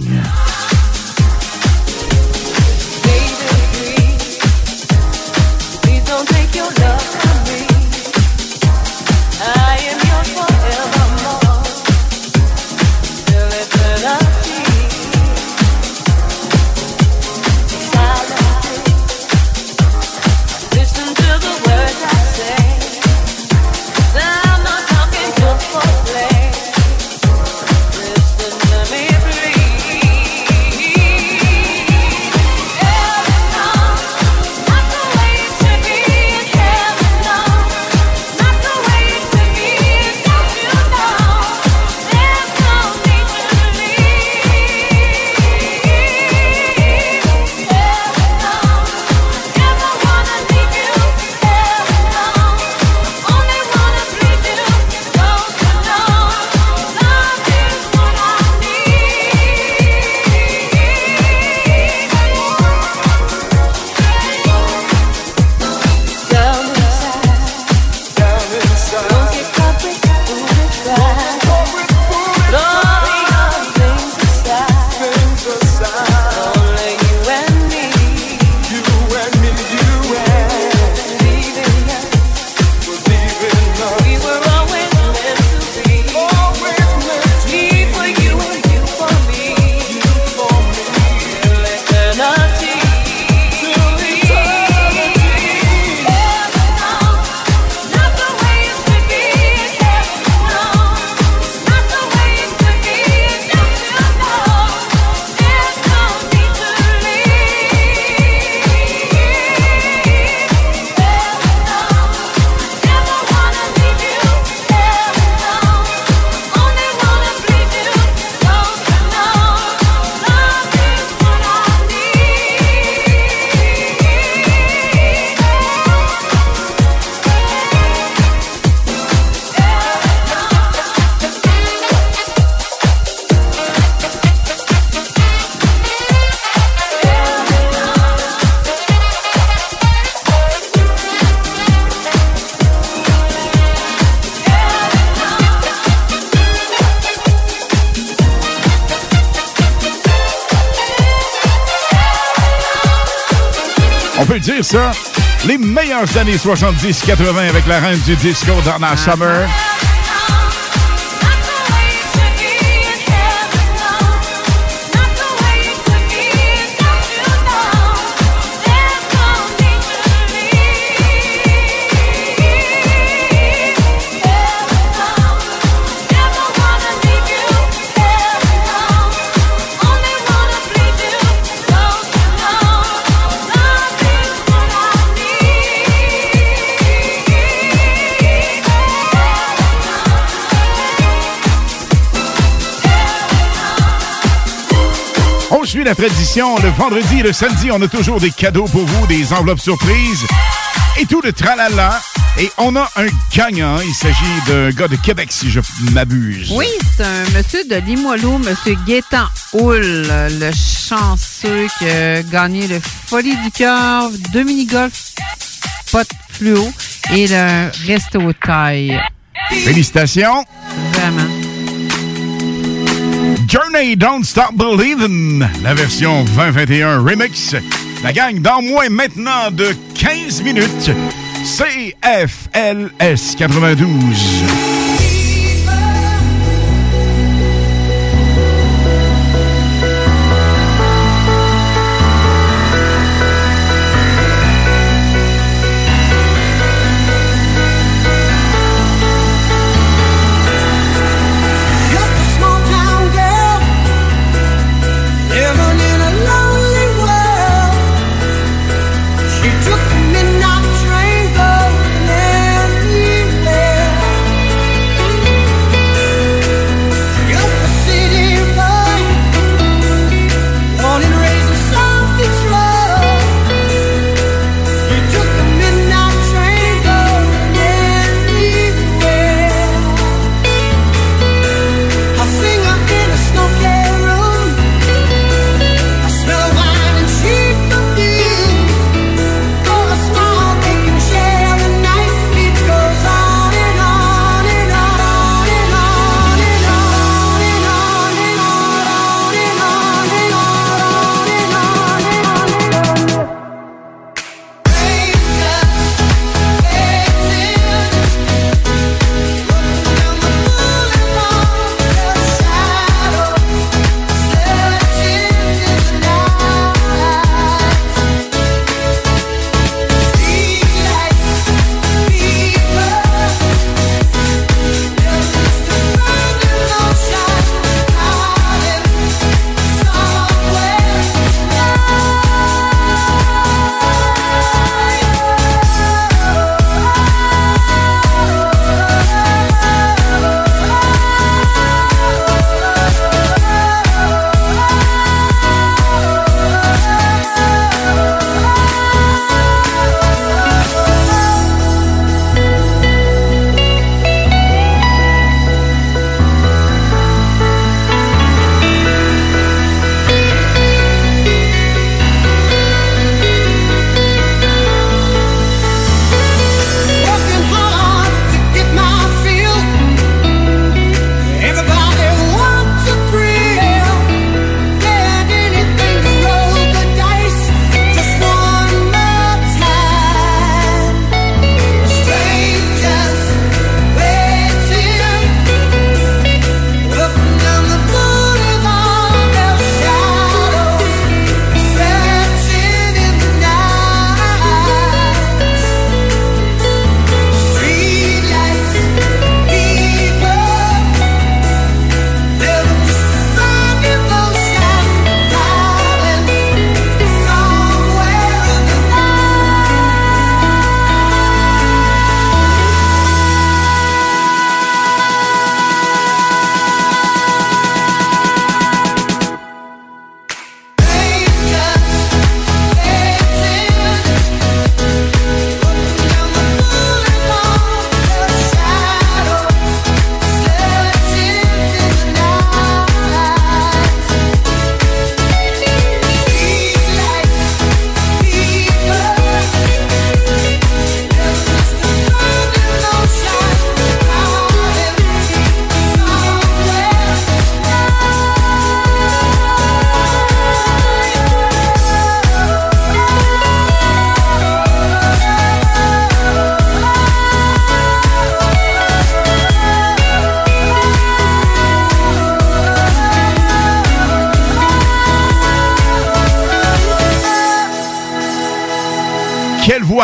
Années 70-80 avec la reine du disco Donna Summer. La tradition. Le vendredi et le samedi, on a toujours des cadeaux pour vous, des enveloppes surprises et tout le tralala. Et on a un gagnant. Il s'agit d'un gars de Québec, si je m'abuse. Oui, c'est un monsieur de Limoilou, monsieur Gaétan Houle, le chanceux qui a gagné le Folie du cœur, deux mini-golf, pot fluo et le resto taille. Félicitations. Journey Don't Stop Believing la version 2021 remix. La gang dans moins maintenant de 15 minutes. CFLS 92.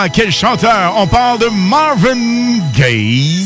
quel chanteur? On parle de Marvin Gaye.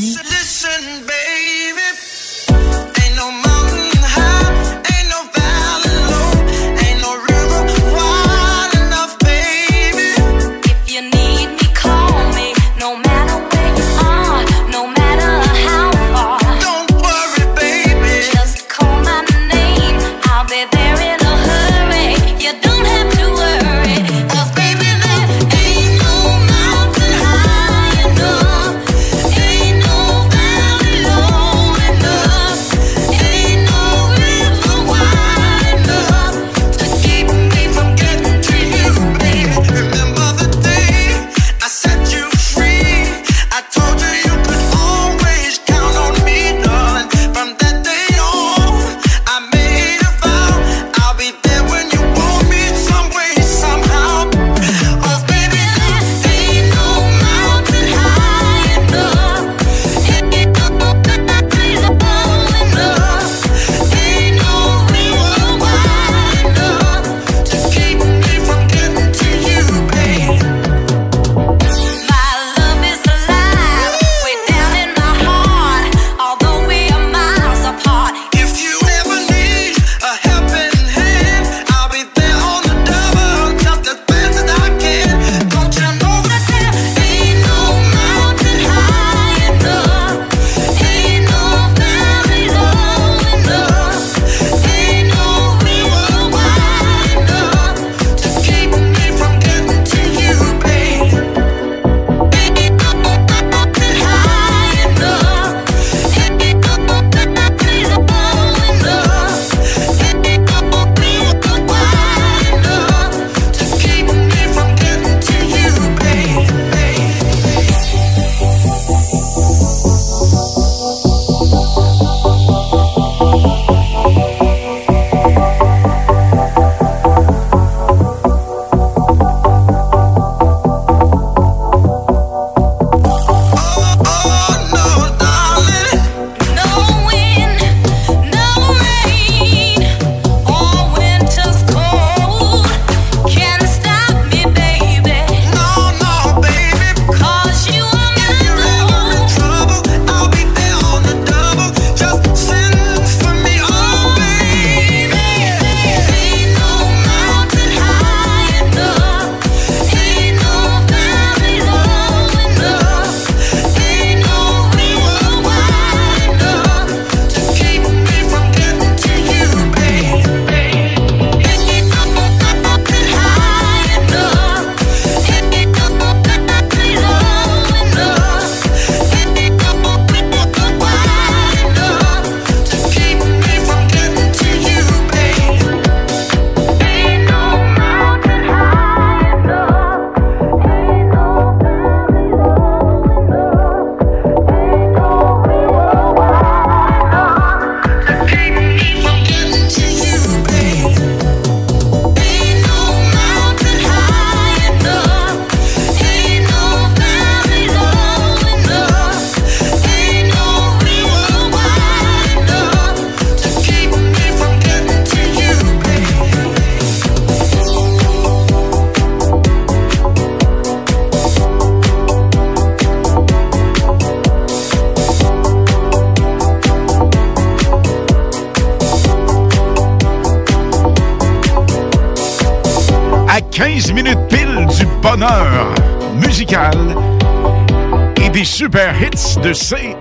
des super hits de CFLS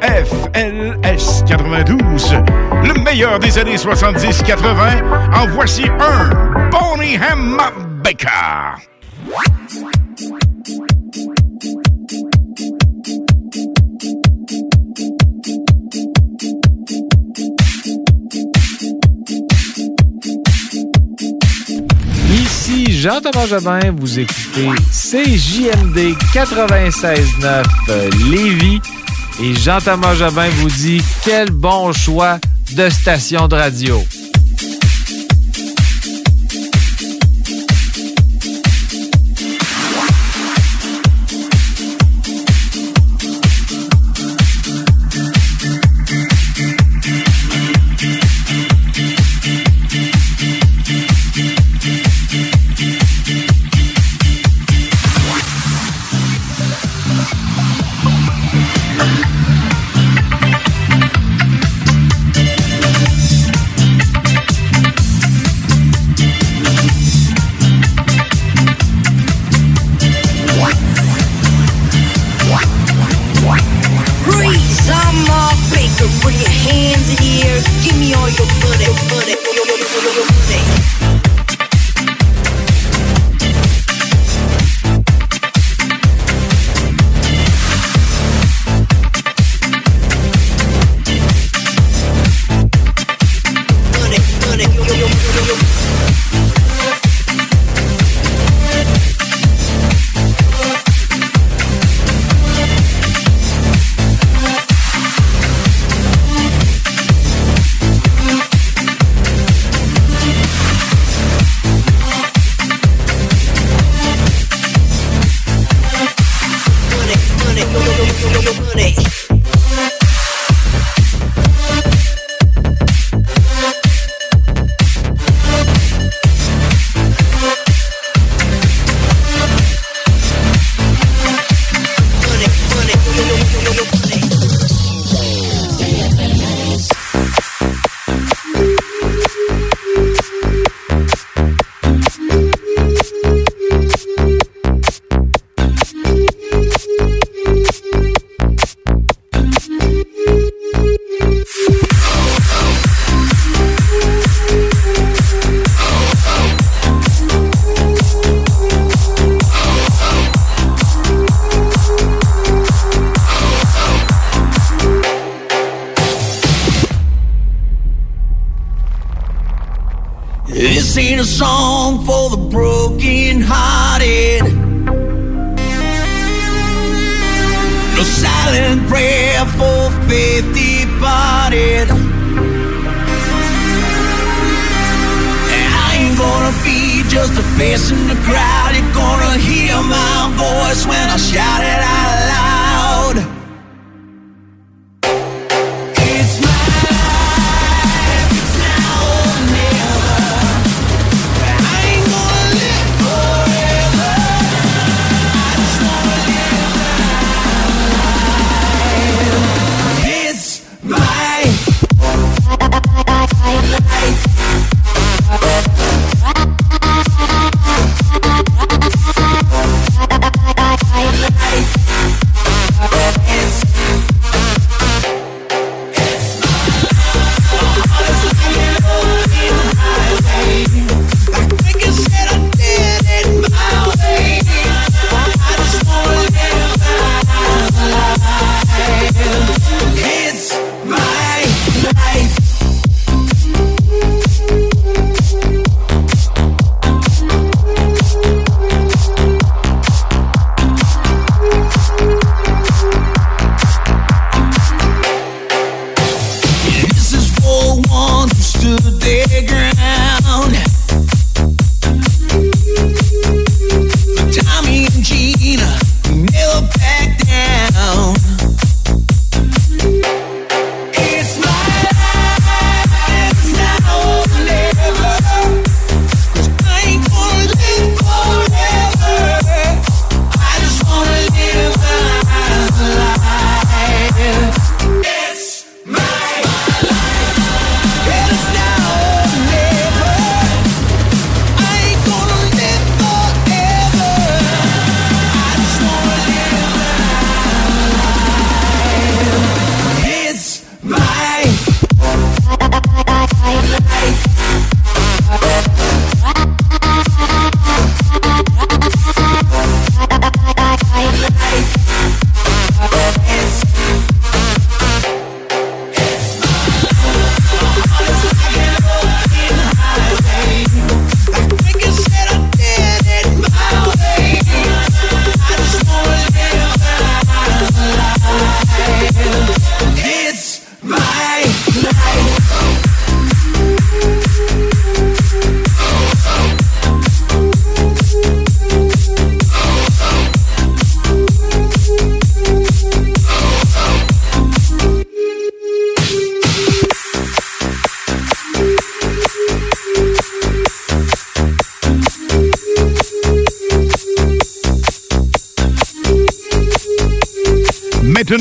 92. Le meilleur des années 70-80. En voici un, Bonnie Ham Baker. Jean-Thomas Jobin. Vous écoutez CJMD 96.9 euh, Lévis. Et Jean-Thomas Jobin vous dit quel bon choix de station de radio.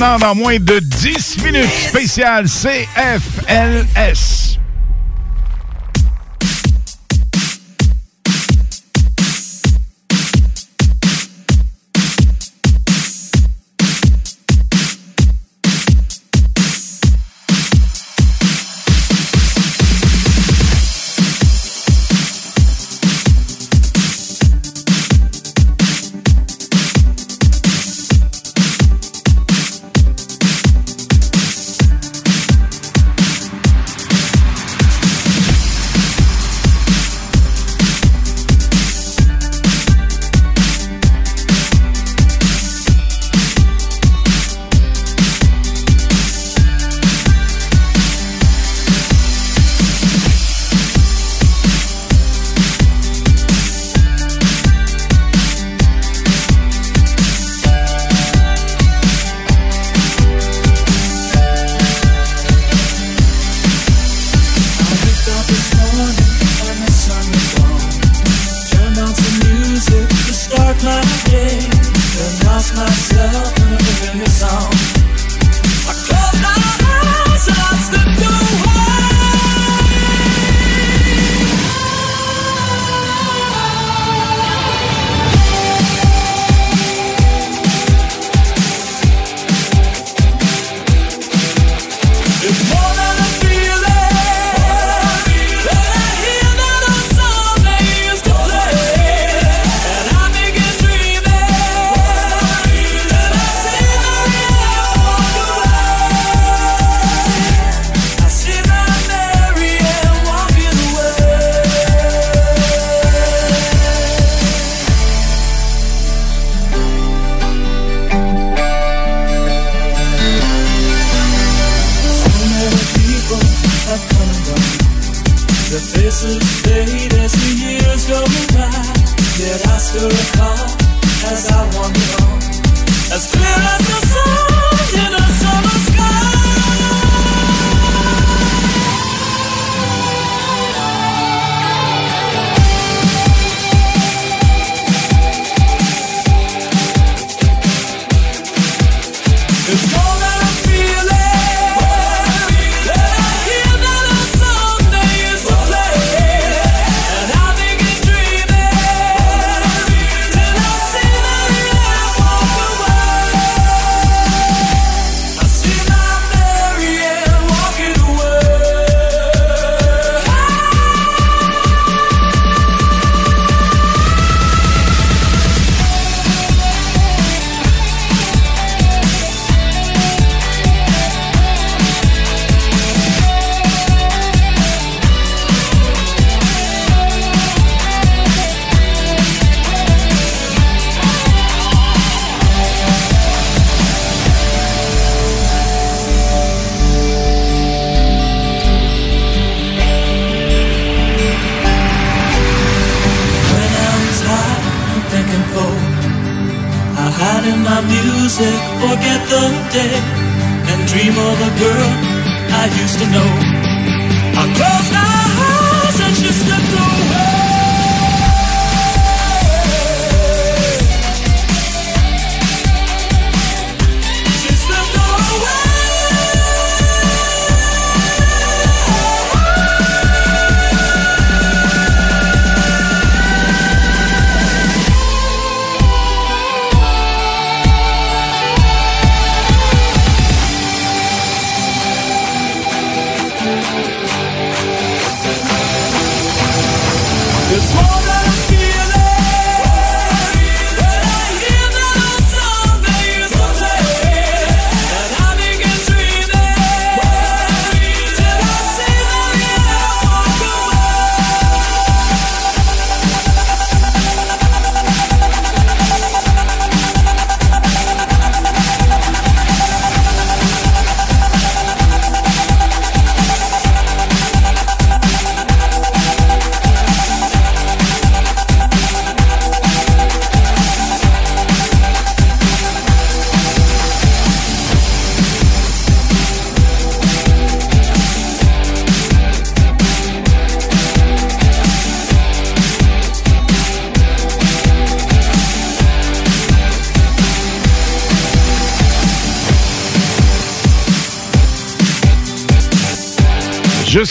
Dans moins de 10 minutes, spécial CFLS.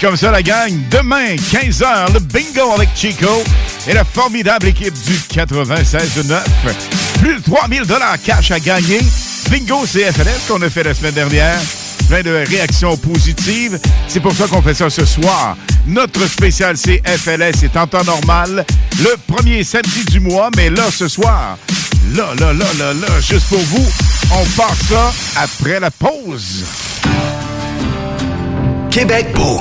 Comme ça, la gang. Demain, 15h, le bingo avec Chico et la formidable équipe du 96-9. Plus de 3000 cash à gagner. Bingo CFLS qu'on a fait la semaine dernière. Plein de réactions positives. C'est pour ça qu'on fait ça ce soir. Notre spécial CFLS est en temps normal, le premier samedi du mois, mais là, ce soir, là, là, là, là, là, juste pour vous, on part ça après la pause. Québec beau.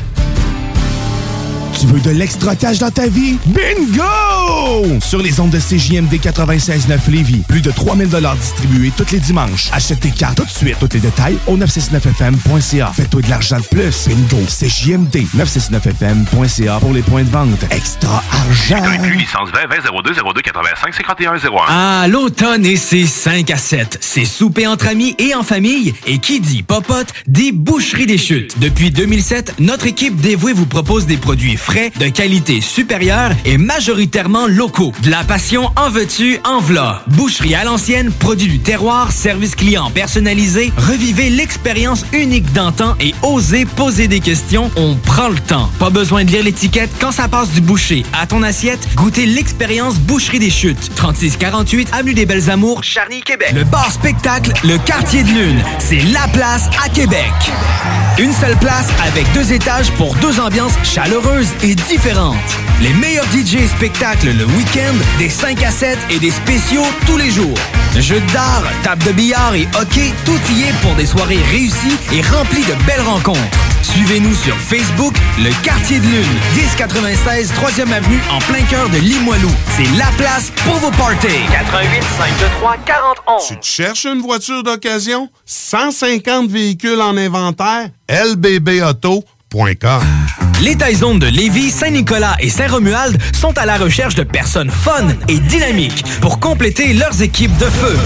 Tu veux de l'extra cash dans ta vie? Bingo! Sur les ondes de CJMD 96.9 Lévis, plus de 3000 distribués tous les dimanches. Achète tes cartes tout de suite. Tous les détails au 969FM.ca. Fais-toi de l'argent de plus. Bingo! CJMD 969FM.ca pour les points de vente. Extra argent! Inclus licence 20 20 02 02 85 51 01. Ah, l'automne et ses 5 à 7. C'est souper entre amis et en famille. Et qui dit popote, dit boucherie des chutes. Depuis 2007, notre équipe dévouée vous propose des produits frais, de qualité supérieure et majoritairement locaux. De la passion en veux-tu, en v'là. Boucherie à l'ancienne, produit du terroir, service client personnalisé. Revivez l'expérience unique d'antan et osez poser des questions. On prend le temps. Pas besoin de lire l'étiquette quand ça passe du boucher à ton assiette. Goûtez l'expérience Boucherie des Chutes. 3648 Avenue des Belles Amours, Charny, Québec. le bar spectacle, le quartier de lune, c'est la place à Québec. Une seule place avec deux étages pour deux ambiances chaleureuses et différentes. Les meilleurs DJ et spectacles le week-end, des 5 à 7 et des spéciaux tous les jours. Jeux d'art, table de billard et hockey, tout y est pour des soirées réussies et remplies de belles rencontres. Suivez-nous sur Facebook, le Quartier de Lune, 1096 3e Avenue en plein cœur de Limoilou. C'est la place pour vos parties. 88 523 4011. Tu te cherches une voiture d'occasion? 150 véhicules en inventaire? lbbauto.com Les Taizones de Lévis, Saint-Nicolas et Saint-Romuald sont à la recherche de personnes fun et dynamiques pour compléter leurs équipes de feu.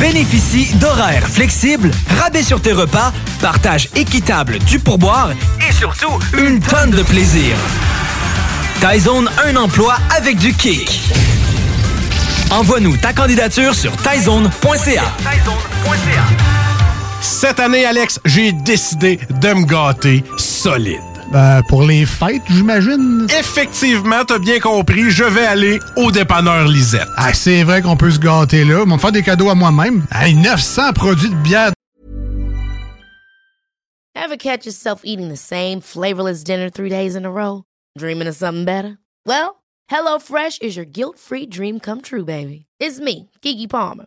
Bénéficie d'horaires flexibles, rabais sur tes repas, partage équitable du pourboire et surtout une tonne de plaisir. Taizone, un emploi avec du kick. Envoie-nous ta candidature sur taizone.ca. Cette année, Alex, j'ai décidé de me gâter solide. Ben, pour les fêtes, j'imagine? Effectivement, t'as bien compris, je vais aller au dépanneur Lisette. Ah, c'est vrai qu'on peut se gâter là. Ils vont me faire des cadeaux à moi-même. Hey, 900 produits de bière. Ever catch yourself eating the same flavorless dinner three days in a row? Dreaming of something better? Well, HelloFresh is your guilt-free dream come true, baby. It's me, Kiki Palmer.